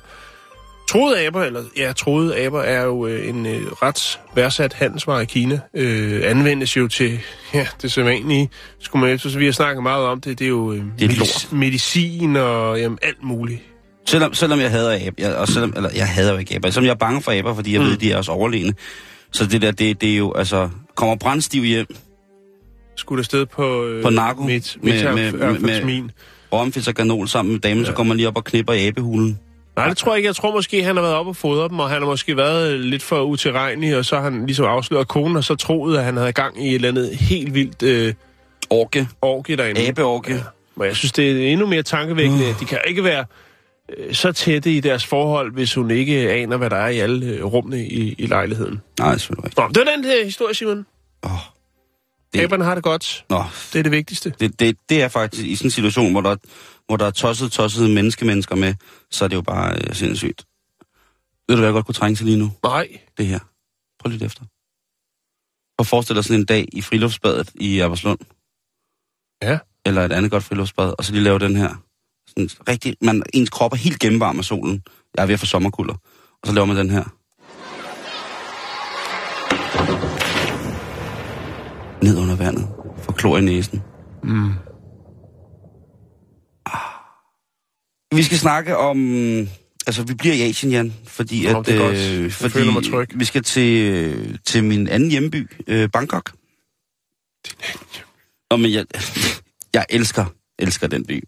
Troede aber, eller ja, troede aber er jo øh, en øh, ret værdsat handelsvare i Kina. Øh, anvendes jo til, ja, det sædvanlige. Skulle man, så vi har snakket meget om det, det er jo øh, Det er medic- medicin og jamen, alt muligt. Selvom, selvom jeg hader aber, jeg, og selvom, eller jeg hader jo ikke aber, selvom jeg er bange for aber, fordi jeg mm. ved, de er også overlegne. Så det der, det, det er jo, altså, kommer brændstiv hjem, Skulle der sted på, øh, På narko? Mit, Med- med, med- med- med, romfits og kanol sammen med damen, ja. så går man lige op og knipper i abehulen. Nej, det tror jeg ikke. Jeg tror måske, han har været oppe og fodret dem, og han har måske været lidt for utilregnelig, og så har han ligesom afsløret konen, og så troet, at han havde gang i et eller andet helt vildt øh, Orke, orgie derinde. abeorke. Ja. Men jeg synes, det er endnu mere tankevækkende. Uh. De kan ikke være øh, så tætte i deres forhold, hvis hun ikke aner, hvad der er i alle øh, rummene i, i lejligheden. Nej, selvfølgelig ikke. Nå, det er den her historie, Simon. Åh, Det... Det- Aberne har det godt. Nå, Det er det vigtigste. det, det, det er faktisk i sådan en situation, hvor der, hvor der er tosset, tosset menneske-mennesker med, så er det jo bare øh, sindssygt. Ved du, hvad jeg godt kunne trænge til lige nu? Nej. Det her. Prøv lidt efter. Prøv at forestille dig sådan en dag i friluftsbadet i Aberslund. Ja. Eller et andet godt friluftsbad, og så lige lave den her. Sådan rigtig, man, ens krop er helt gennemvarm af solen. Jeg er ved at få sommerkulder. Og så laver man den her. Ned under vandet. Får klor i næsen. Mm. Vi skal snakke om... Altså, vi bliver i Asien, Jan, fordi Nå, at... det er godt. øh, fordi føler mig tryg. vi skal til, øh, til min anden hjemby, øh, Bangkok. Nå, men jeg, jeg elsker, elsker den by.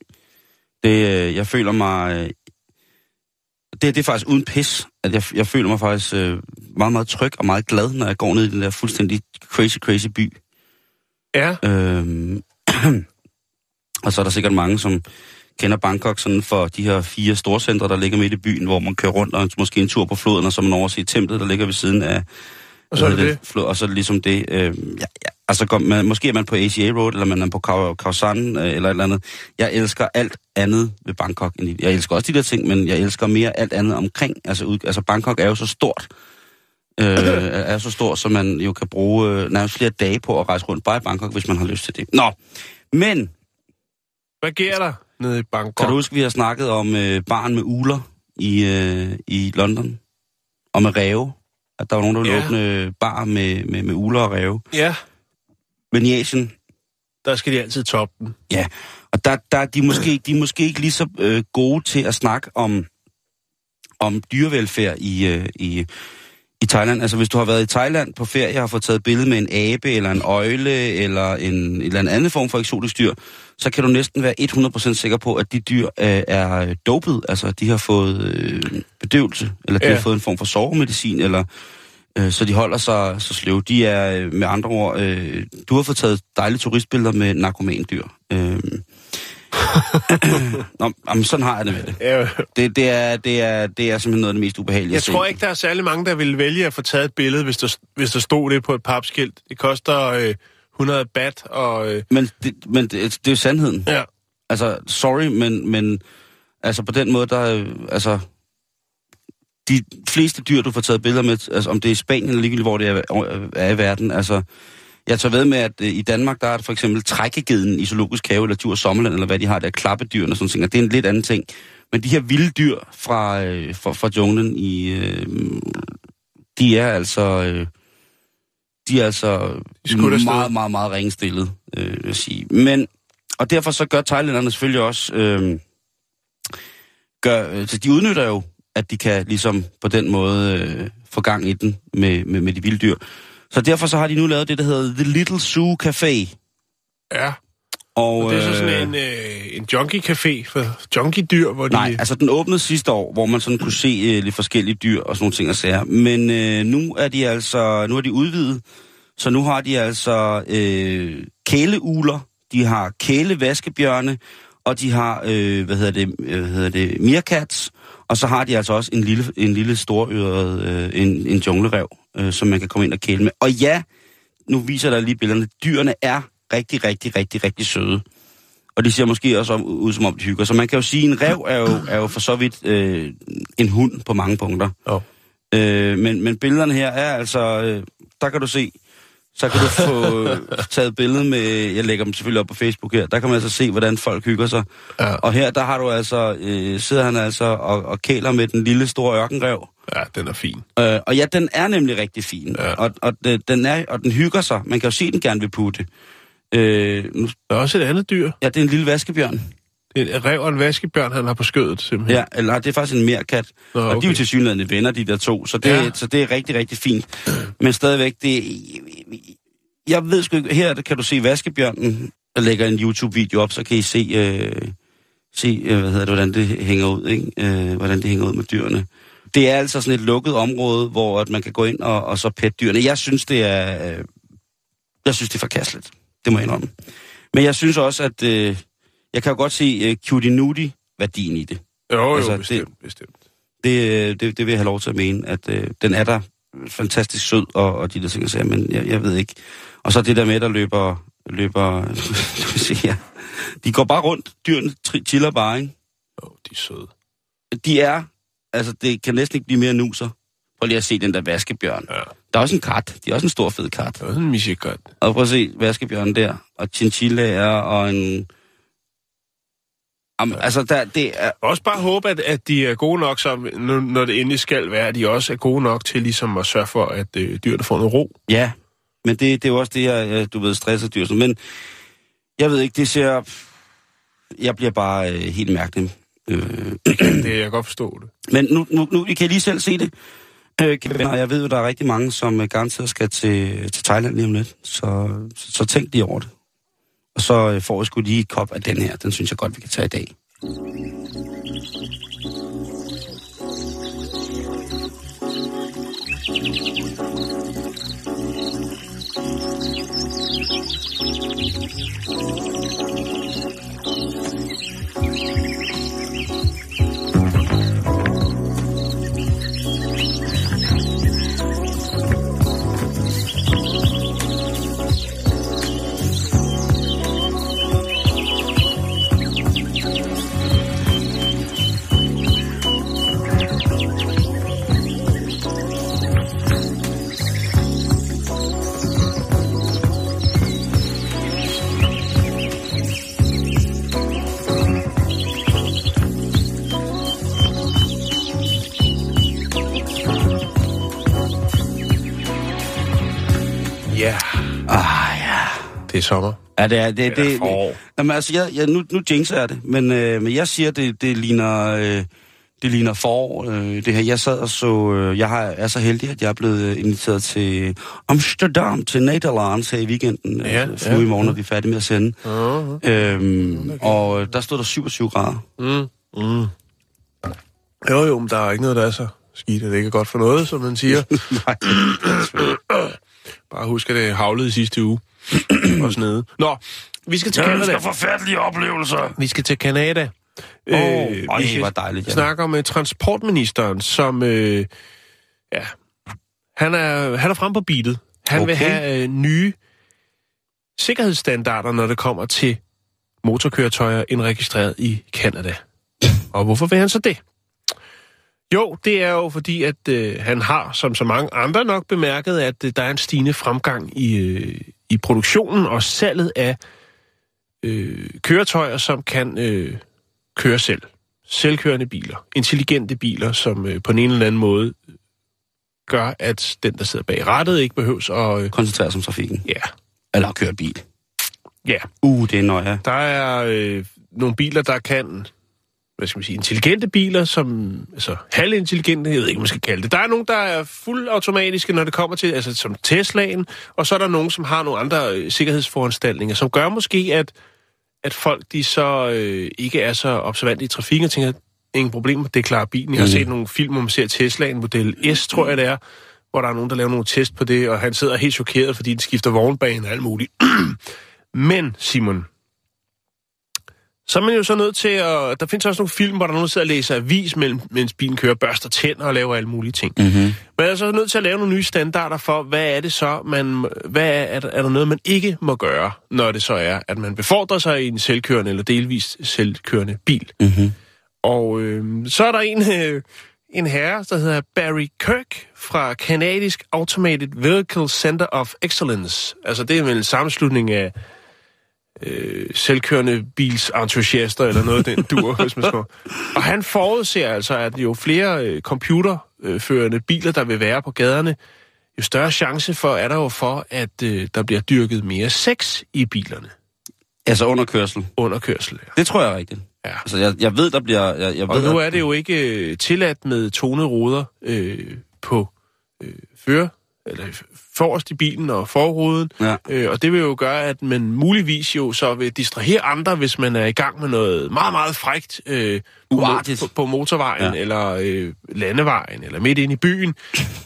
Det, øh, jeg føler mig... Øh, det, det er faktisk uden pis, at jeg, jeg føler mig faktisk øh, meget, meget tryg og meget glad, når jeg går ned i den der fuldstændig crazy, crazy by. Ja, Øhm, og så er der sikkert mange, som kender Bangkok sådan for de her fire storcentre, der ligger midt i byen, hvor man kører rundt og måske en tur på floden, og så man overser templet, der ligger ved siden af... og så er det det. Flod, og så ligesom det. Øh, ja, ja, altså, går man, måske er man på ACA Road, eller man er på Khao Khao San, øh, eller et eller andet. Jeg elsker alt andet ved Bangkok. end Jeg elsker også de der ting, men jeg elsker mere alt andet omkring. Altså, ud, altså Bangkok er jo så stort, øh, er så stor, så man jo kan bruge øh, nærmest flere dage på at rejse rundt bare i Bangkok, hvis man har lyst til det. Nå, men Hvad sker der nede i Bangkok? kan du huske, vi har snakket om øh, barn med uler i, øh, i London? Og med ræve? At der var nogen, der ville Ja. åbne bar med, med, med uler og ræve. Ja, Men i Asien, der skal de altid toppe den. Ja, og der, der er de måske, de er måske ikke lige så øh, gode til at snakke om, om dyrevelfærd i, øh, i, i Thailand. Altså hvis du har været i Thailand på ferie og har fået taget billede med en abe, eller en øjle, eller en, eller en anden form for eksotisk dyr, så kan du næsten være 100% sikker på, at de dyr øh, er dopet. Altså de har fået øh, bedøvelse, eller de Ja. har fået en form for sovemedicin, eller øh, så de holder sig så sløve. De er øh, med andre ord, øh, du har fået taget dejlige turistbilleder med narkomandyr. Øh, Nå, jamen, sådan har jeg det med det. Ja, Det, det, er, det, er, det er simpelthen noget af det mest ubehagelige jeg tror ikke, der er særlig mange, der vil vælge at få taget et billede, hvis der, hvis der stod det på et papskilt. Det koster øh, 100 bat, og... Øh, Men, det, men det, det er jo sandheden. ja, Altså, sorry, men, men altså på den måde, der er, øh, altså, de fleste dyr, du får taget billeder med, altså om det er i Spanien eller ligegyldigt, hvor det er, er i verden, altså, jeg tager ved med, at øh, i Danmark, der er det for eksempel trækkegeden i zoologisk have, eller Djur Sommerland, eller hvad de har, der er klappedyrene og sådan ting, og det er en lidt anden ting. Men de her vilde dyr fra, øh, fra, fra junglen i, øh, de er altså, øh, de er altså De afsted. meget, meget, meget ringstillet, øh, vil sige. Men, og derfor så gør thailænderne selvfølgelig også, øh, gør, øh, så de udnytter jo, at de kan ligesom på den måde øh, få gang i den med, med, med de vilde dyr. Så derfor så har de nu lavet det, der hedder The Little Zoo Café. ja. Og, Og det er så øh, sådan en, øh, en junkie-café for junkie-dyr, hvor de... Nej, altså den åbnede sidste år, hvor man sådan kunne se øh, lidt forskellige dyr og sådan nogle ting og sager. Men øh, nu er de altså, nu er de udvidet, så nu har de altså øh, kæleuler, de har kælevaskebjørne, og de har, øh, hvad hedder det, øh, hvad hedder det, meerkats, og så har de altså også en lille, en lille storøret, øh, en, en junglerev, øh, som man kan komme ind og kæle med. Og ja, nu viser der lige billederne, dyrene er rigtig, rigtig, rigtig, rigtig søde. Og de ser måske også om, ud, som om de hygger. Så man kan jo sige, at en rev er jo, er jo for så vidt øh, en hund på mange punkter. Jo. Øh, men, men billederne her er altså, øh, der kan du se, så kan du få taget billede med, jeg lægger dem selvfølgelig op på Facebook her, der kan man altså se, hvordan folk hygger sig. Ja. Og her, der har du altså, øh, sidder han altså og, og kæler med den lille store ørkenrev. Ja, den er fin. Øh, og ja, den er nemlig rigtig fin. Ja. Og, og, den er, og den hygger sig. Man kan jo se, den gerne vil putte. Øh, nu, Der er også et andet dyr. ja, det er en lille vaskebjørn. En rev og en vaskebjørn, han har på skødet, simpelthen. Ja, eller det er faktisk en merkat. Nå, Og de er okay. jo til synligheden venner, de der to. Så det, Ja. så det er rigtig, rigtig fint. Men stadigvæk, det... Jeg ved sgu ikke... Her kan du se vaskebjørnen. Jeg lægger en YouTube-video op, så kan I se... Øh, se, øh, hvad hedder det, hvordan det hænger ud, ikke? Øh, hvordan det hænger ud med dyrene. Det er altså sådan et lukket område, hvor at man kan gå ind og, og så pette dyrene. Jeg synes, det er... Øh, jeg synes, det er forkasteligt. Det må jeg indrømme. Men jeg synes også, at... Øh, jeg kan jo godt se øh, cutie nudie værdien i det. Jo, jo, Altså, bestemt, det... bestemt. Det, øh, det, det vil jeg have lov til at mene, at øh, den er der fantastisk sød, og, og de der ting, jeg men jeg, jeg ved ikke. Og så det der med, der løber, løber du se her. De går bare rundt, dyrene chiller bare, ikke? Jo, de er søde. De er, altså det kan næsten ikke blive mere nuser. Prøv lige at se den der vaskebjørn. Ja. Der er også en kat, de er også en stor fed kat. Det er også en michigat. Og prøv at se vaskebjørnen der, og chinchillaer, og en... Jamen, altså, der, det er, Også bare håbe, at, at de er gode nok, som, når det endelig skal være, at de også er gode nok til ligesom at sørge for, at øh, dyrene får noget ro. Ja, men det, det er jo også det, jeg, jeg du ved, stresser dyr. Men jeg ved ikke, det ser... Jeg bliver bare øh, helt mærkelig. Øh, Det kan jeg godt forstå det. men nu, nu, nu, I kan lige selv se det. Øh, venner, jeg ved jo, der er rigtig mange, som øh, garanteret skal til, til Thailand lige om lidt. Så, så, så tænk lige over det. Og så øh, får jeg sgu lige et kop af den her. Den synes jeg godt, vi kan tage i dag. Ja, det er sommer. Ja, det er det. Det, det jamen, altså, jeg, jeg, nu, nu jinxer jeg det, men, øh, men jeg siger, det, det ligner... Øh, det ligner forår, øh, det her. Jeg sad og så... Øh, jeg har, er så heldig, at jeg er blevet øh, inviteret til Amsterdam, til Nederlands her i weekenden. Ja, altså, ja. i morgen, når vi er færdige med at sende. Uh-huh. Øhm, og øh, der stod der 27 grader. Mm. Mm. Jo, jo, men der er ikke noget, der er så skidt, det ikke er godt for noget, som man siger. Nej. Bare husk, at det havlede i sidste uge. og snede. Nå, vi skal til Canada. forfærdelige oplevelser. Vi skal til Canada. Åh, Øh, vi skal hvor dejligt, ja. snakke om uh, transportministeren, som... Øh, ja, han er, han er frem på beatet. Han okay. vil have øh, nye sikkerhedsstandarder, når det kommer til motorkøretøjer indregistreret i Canada. Og hvorfor vil han så det? Jo, det er jo fordi, at øh, han har, som så mange andre nok, bemærket, at øh, der er en stigende fremgang i, øh, i produktionen og salget af øh, køretøjer, som kan øh, køre selv. Selvkørende biler. Intelligente biler, som øh, på en eller anden måde gør, at den, der sidder bag rattet, ikke behøves at... Øh, Koncentrere sig om trafikken. ja, Eller køre bil. ja. Uh, det er nøje. Der er øh, nogle biler, der kan, hvad skal man sige, intelligente biler, som, altså halvintelligente, jeg ved ikke, man skal kalde det. Der er nogle, der er fuldautomatiske, når det kommer til, altså som Teslaen, og så er der nogle, som har nogle andre øh, sikkerhedsforanstaltninger, som gør måske, at, at folk, de så øh, ikke er så observante i trafikken, og tænker, ingen problem, det klarer bilen. Jeg har Mhm. set nogle film, hvor man ser Teslaen, model S, tror jeg det er, hvor der er nogen, der laver nogle test på det, og han sidder helt chokeret, fordi den skifter vognbane og alt muligt. Men, Simon, så er man jo så nødt til at... Der findes også nogle film, hvor der er nogen, der sidder og læser avis, mellem, mens bilen kører, børster tænder og laver alle mulige ting. Mm-hmm. Man er så nødt til at lave nogle nye standarder for, hvad er det så, man... Hvad er, er, der, er der noget, man ikke må gøre, når det så er, at man befordrer sig i en selvkørende eller delvis selvkørende bil. Mm-hmm. Og øh, så er der en, øh, en herre, der hedder Barry Kirk fra Canadisk Automated Vehicle Center of Excellence. Altså det er vel en sammenslutning af øh, selvkørende bilsentusiaster eller noget af den dur, hvis man skal. Og han forudser altså, at jo flere øh, computerførende biler, der vil være på gaderne, jo større chance for er der jo for, at øh, der bliver dyrket mere sex i bilerne Altså under kørsel. under kørsel. Ja. Det tror jeg er rigtigt. Ja. Altså, jeg, jeg ved, der bliver... Jeg, jeg Og ved, nu er det jo ikke øh, tilladt med tonede ruder øh, på øh, føre, eller forrest i bilen og forruden. Ja. Øh, og det vil jo gøre, at man muligvis jo så vil distrahere andre, hvis man er i gang med noget meget, meget frægt øh, på, Uartigt. på, på motorvejen, Ja. eller øh, landevejen, eller midt inde i byen.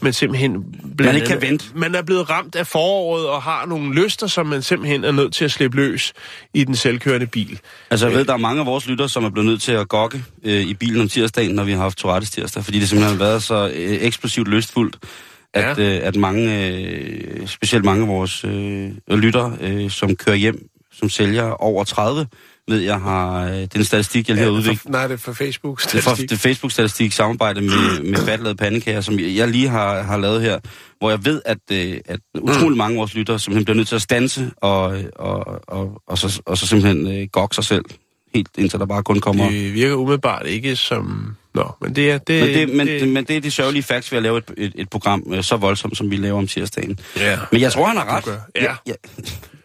Men simpelthen... blandt ikke kan vente. Man er blevet ramt af foråret og har nogle lyster, som man simpelthen er nødt til at slippe løs i den selvkørende bil. Altså, jeg ved, der er mange af vores lyttere, som er blevet nødt til at gokke øh, i bilen om tirsdagen, når vi har haft Tourettes tirsdag, fordi det simpelthen har været så øh, eksplosivt lystfuldt, at, Ja. øh, at mange, øh, specielt mange af vores øh, lyttere, øh, som kører hjem som sælger over 30, ved jeg har, øh, det er en statistik, jeg lige har det er udviklet. for, nej, det er for Facebook. Det er, fra, Facebook-statistik samarbejde med, med fattelade pandekager, som jeg lige har, har lavet her, hvor jeg ved, at, øh, at utrolig mange af vores lyttere simpelthen bliver nødt til at stanse og, og, og, og, så, og så simpelthen øh, gokke sig selv, helt indtil der bare kun kommer... Det virker umiddelbart ikke som... Nå, men det er... Det, Men det, men, det, men det er de sørgelige facts ved at lave et, et, et program øh, så voldsomt, som vi laver om tirsdagen. Ja. Men jeg tror, han har ret. gør. Ja. ja.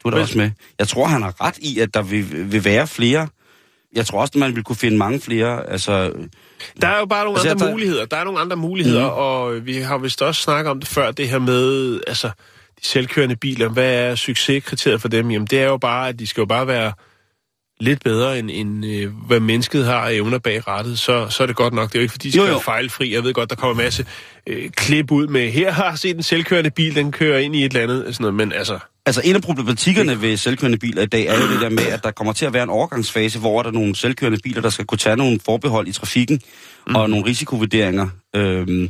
Du er da Men- også med. Jeg tror, han har ret i, at der vil, vil være flere jeg tror også, at man vil kunne finde mange flere. Altså, Der er jo bare nogle Altså, andre tager- muligheder. Der er nogle andre muligheder, mm. og vi har vist også snakket om det før, det her med, altså, de selvkørende biler. Hvad er succeskriteriet for dem? Jamen, det er jo bare, at de skal jo bare være lidt bedre, end, end øh, hvad mennesket har af evner bag rettet, så, så er det godt nok. Det er jo ikke, fordi de skal Jo, jo. være fejlfri. Jeg ved godt, der kommer en masse øh, klip ud med, her har jeg set en selvkørende bil, den kører ind i et eller andet, sådan noget, men altså, altså en af problematikkerne ved selvkørende biler i dag er jo det der med, at der kommer til at være en overgangsfase, hvor der er nogle selvkørende biler, der skal kunne tage nogle forbehold i trafikken mm. og nogle risikovurderinger, øhm,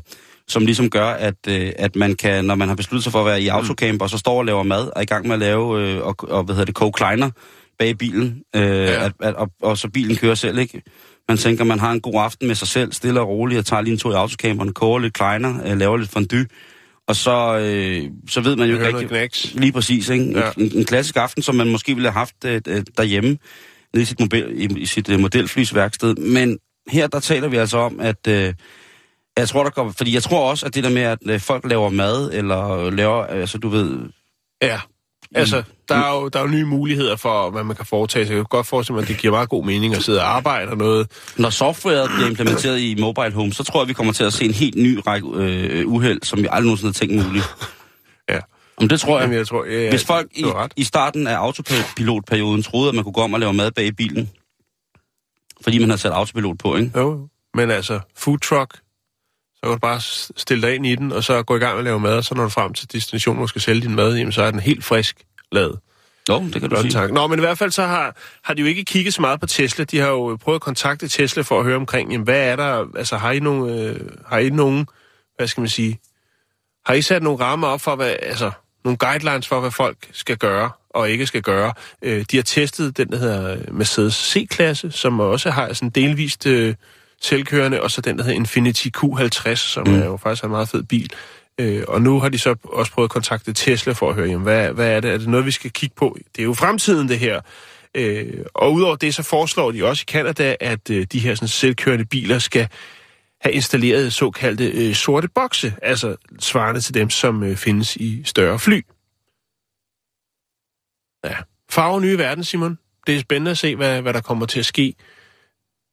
som ligesom gør, at, øh, at man kan, når man har besluttet sig for at være i autocamp, og så står og laver mad, og er i gang med at lave, øh, og, og hvad hedder det, koge kleiner bag bilen, øh, ja. at, at, og, og så bilen kører selv, ikke? Man tænker, man har en god aften med sig selv, stille og roligt, og tager lige en tur i autocamperen, koger lidt kleiner, øh, laver lidt fondue, og så, øh, så ved man jo ikke rigtig... Lige præcis, ikke? Ja. En, en klassisk aften, som man måske ville have haft øh, øh, derhjemme, nede i sit, mobil, i, i sit øh, modelflysværksted. Men her, der taler vi altså om, at... Øh, jeg tror, der kommer... Fordi jeg tror også, at det der med, at øh, folk laver mad, eller laver... Altså, du ved... Ja, altså, der er, jo, der er jo nye muligheder for, hvad man kan foretage sig. Jeg kan godt forestille mig, at det giver meget god mening at sidde og arbejde og noget. Når softwaret bliver implementeret i mobile home, så tror jeg, vi kommer til at se en helt ny række øh, uheld, som vi aldrig nogensinde har tænkt muligt. Ja. Om det tror jeg. Jamen, jeg tror, ja, Hvis folk i, i starten af autopilotperioden troede, at man kunne gå om og lave mad bag i bilen, fordi man har sat autopilot på, ikke? Jo, men altså, food truck, så kan du bare stille dig ind i den, og så gå i gang med at lave mad, og så når du frem til destinationen, hvor du skal sælge din mad, jamen, så er den helt frisk lavet. Jo, det kan du Blot sige. Nå, men i hvert fald så har, har de jo ikke kigget så meget på Tesla. De har jo prøvet at kontakte Tesla for at høre omkring, jamen, hvad er der, altså har I nogle, øh, har I nogen, hvad skal man sige, har I sat nogle rammer op for, hvad, altså nogle guidelines for, hvad folk skal gøre og ikke skal gøre. Øh, de har testet den, der hedder Mercedes C-klasse, som også har sådan delvist øh, selvkørende, og så den, der hedder Infiniti Q50, som mm. er jo faktisk en meget fed bil. Øh, og nu har de så også prøvet at kontakte Tesla for at høre, jamen, hvad, hvad er det? Er det noget, vi skal kigge på? Det er jo fremtiden, det her. Øh, og udover det, så foreslår de også i Canada, at øh, de her sådan, selvkørende biler skal have installeret såkaldte øh, sorte bokse, altså svarende til dem, som øh, findes i større fly. Ja. Farve nye verden, Simon. Det er spændende at se, hvad, hvad der kommer til at ske.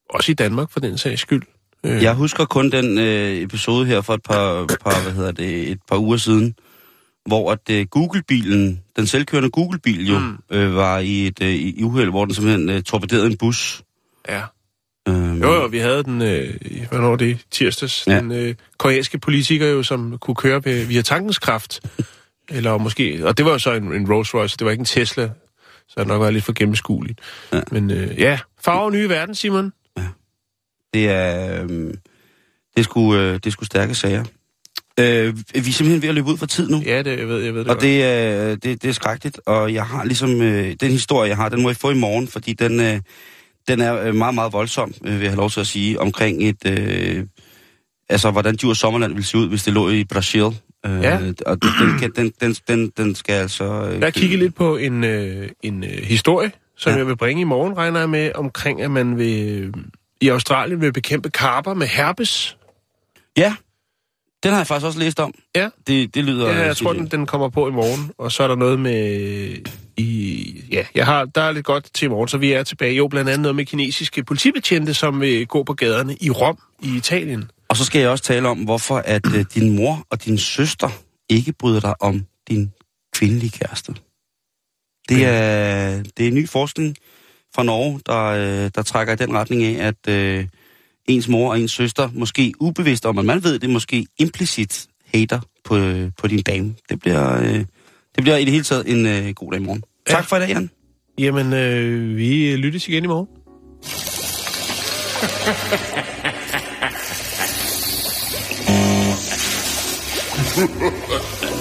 Også i Danmark, for den sags skyld. Øh, Jeg husker kun den øh, episode her for et par, par, hvad hedder det, et par uger siden, hvor at øh, Google-bilen, den selvkørende Google-bil jo, Mm. øh, var i et øh, i uheld, hvor den simpelthen øh, torpederede en bus. ja. Øhm, Jo, jo, vi havde den, øh, hvornår var det, tirsdags, ja. Den øh, koreanske politiker jo, som kunne køre ved, via tankens kraft. Eller måske, og det var jo så en, en Rolls Royce, det var ikke en Tesla, så det nok været lidt for gennemskueligt. Ja. Men øh, ja, farve nye verden, Simon. Det er, øh, det er, sgu, øh, det er sgu stærke sager. Øh, vi er simpelthen ved at løbe ud for tid nu. Ja, det, jeg ved, jeg ved det Og det, er, det, det er skrækkeligt, og jeg har ligesom, øh, den historie, jeg har, den må jeg få i morgen, fordi den, øh, den er øh, meget, meget voldsom, øh, vil jeg have lov til at sige, omkring et, øh, altså hvordan Djurs Sommerland ville se ud, hvis det lå i Brasil. Øh, Ja. Og den, kan- den, den, den, den skal altså... Øh, Jeg har kigget lidt på en, øh, en øh, historie, som. Ja. jeg vil bringe i morgen, regner jeg med, omkring at man vil, øh, i Australien vil bekæmpe karper med herpes. Ja, den har jeg faktisk også læst om. Ja. Det, det lyder... Ja, jeg tror, sindssygt. den, den kommer på i morgen, og så er der noget med... I, ja, jeg har, der er lidt godt til i morgen, så vi er tilbage. Jo, blandt andet noget med kinesiske politibetjente, som vil gå på gaderne i Rom i Italien. Og så skal jeg også tale om, hvorfor at øh, din mor og din søster ikke bryder dig om din kvindelige kæreste. Det er, det er ny forskning fra Norge, der, øh, der trækker i den retning af, at øh, ens mor og ens søster, måske ubevidst om, at man ved det, måske implicit hater på, øh, på din dame. Det bliver, øh, det bliver i det hele taget en øh, god dag i morgen. Ja. Tak for i dag, Jan. Jamen, øh, vi lyttes igen i morgen. Ha ha ha ha!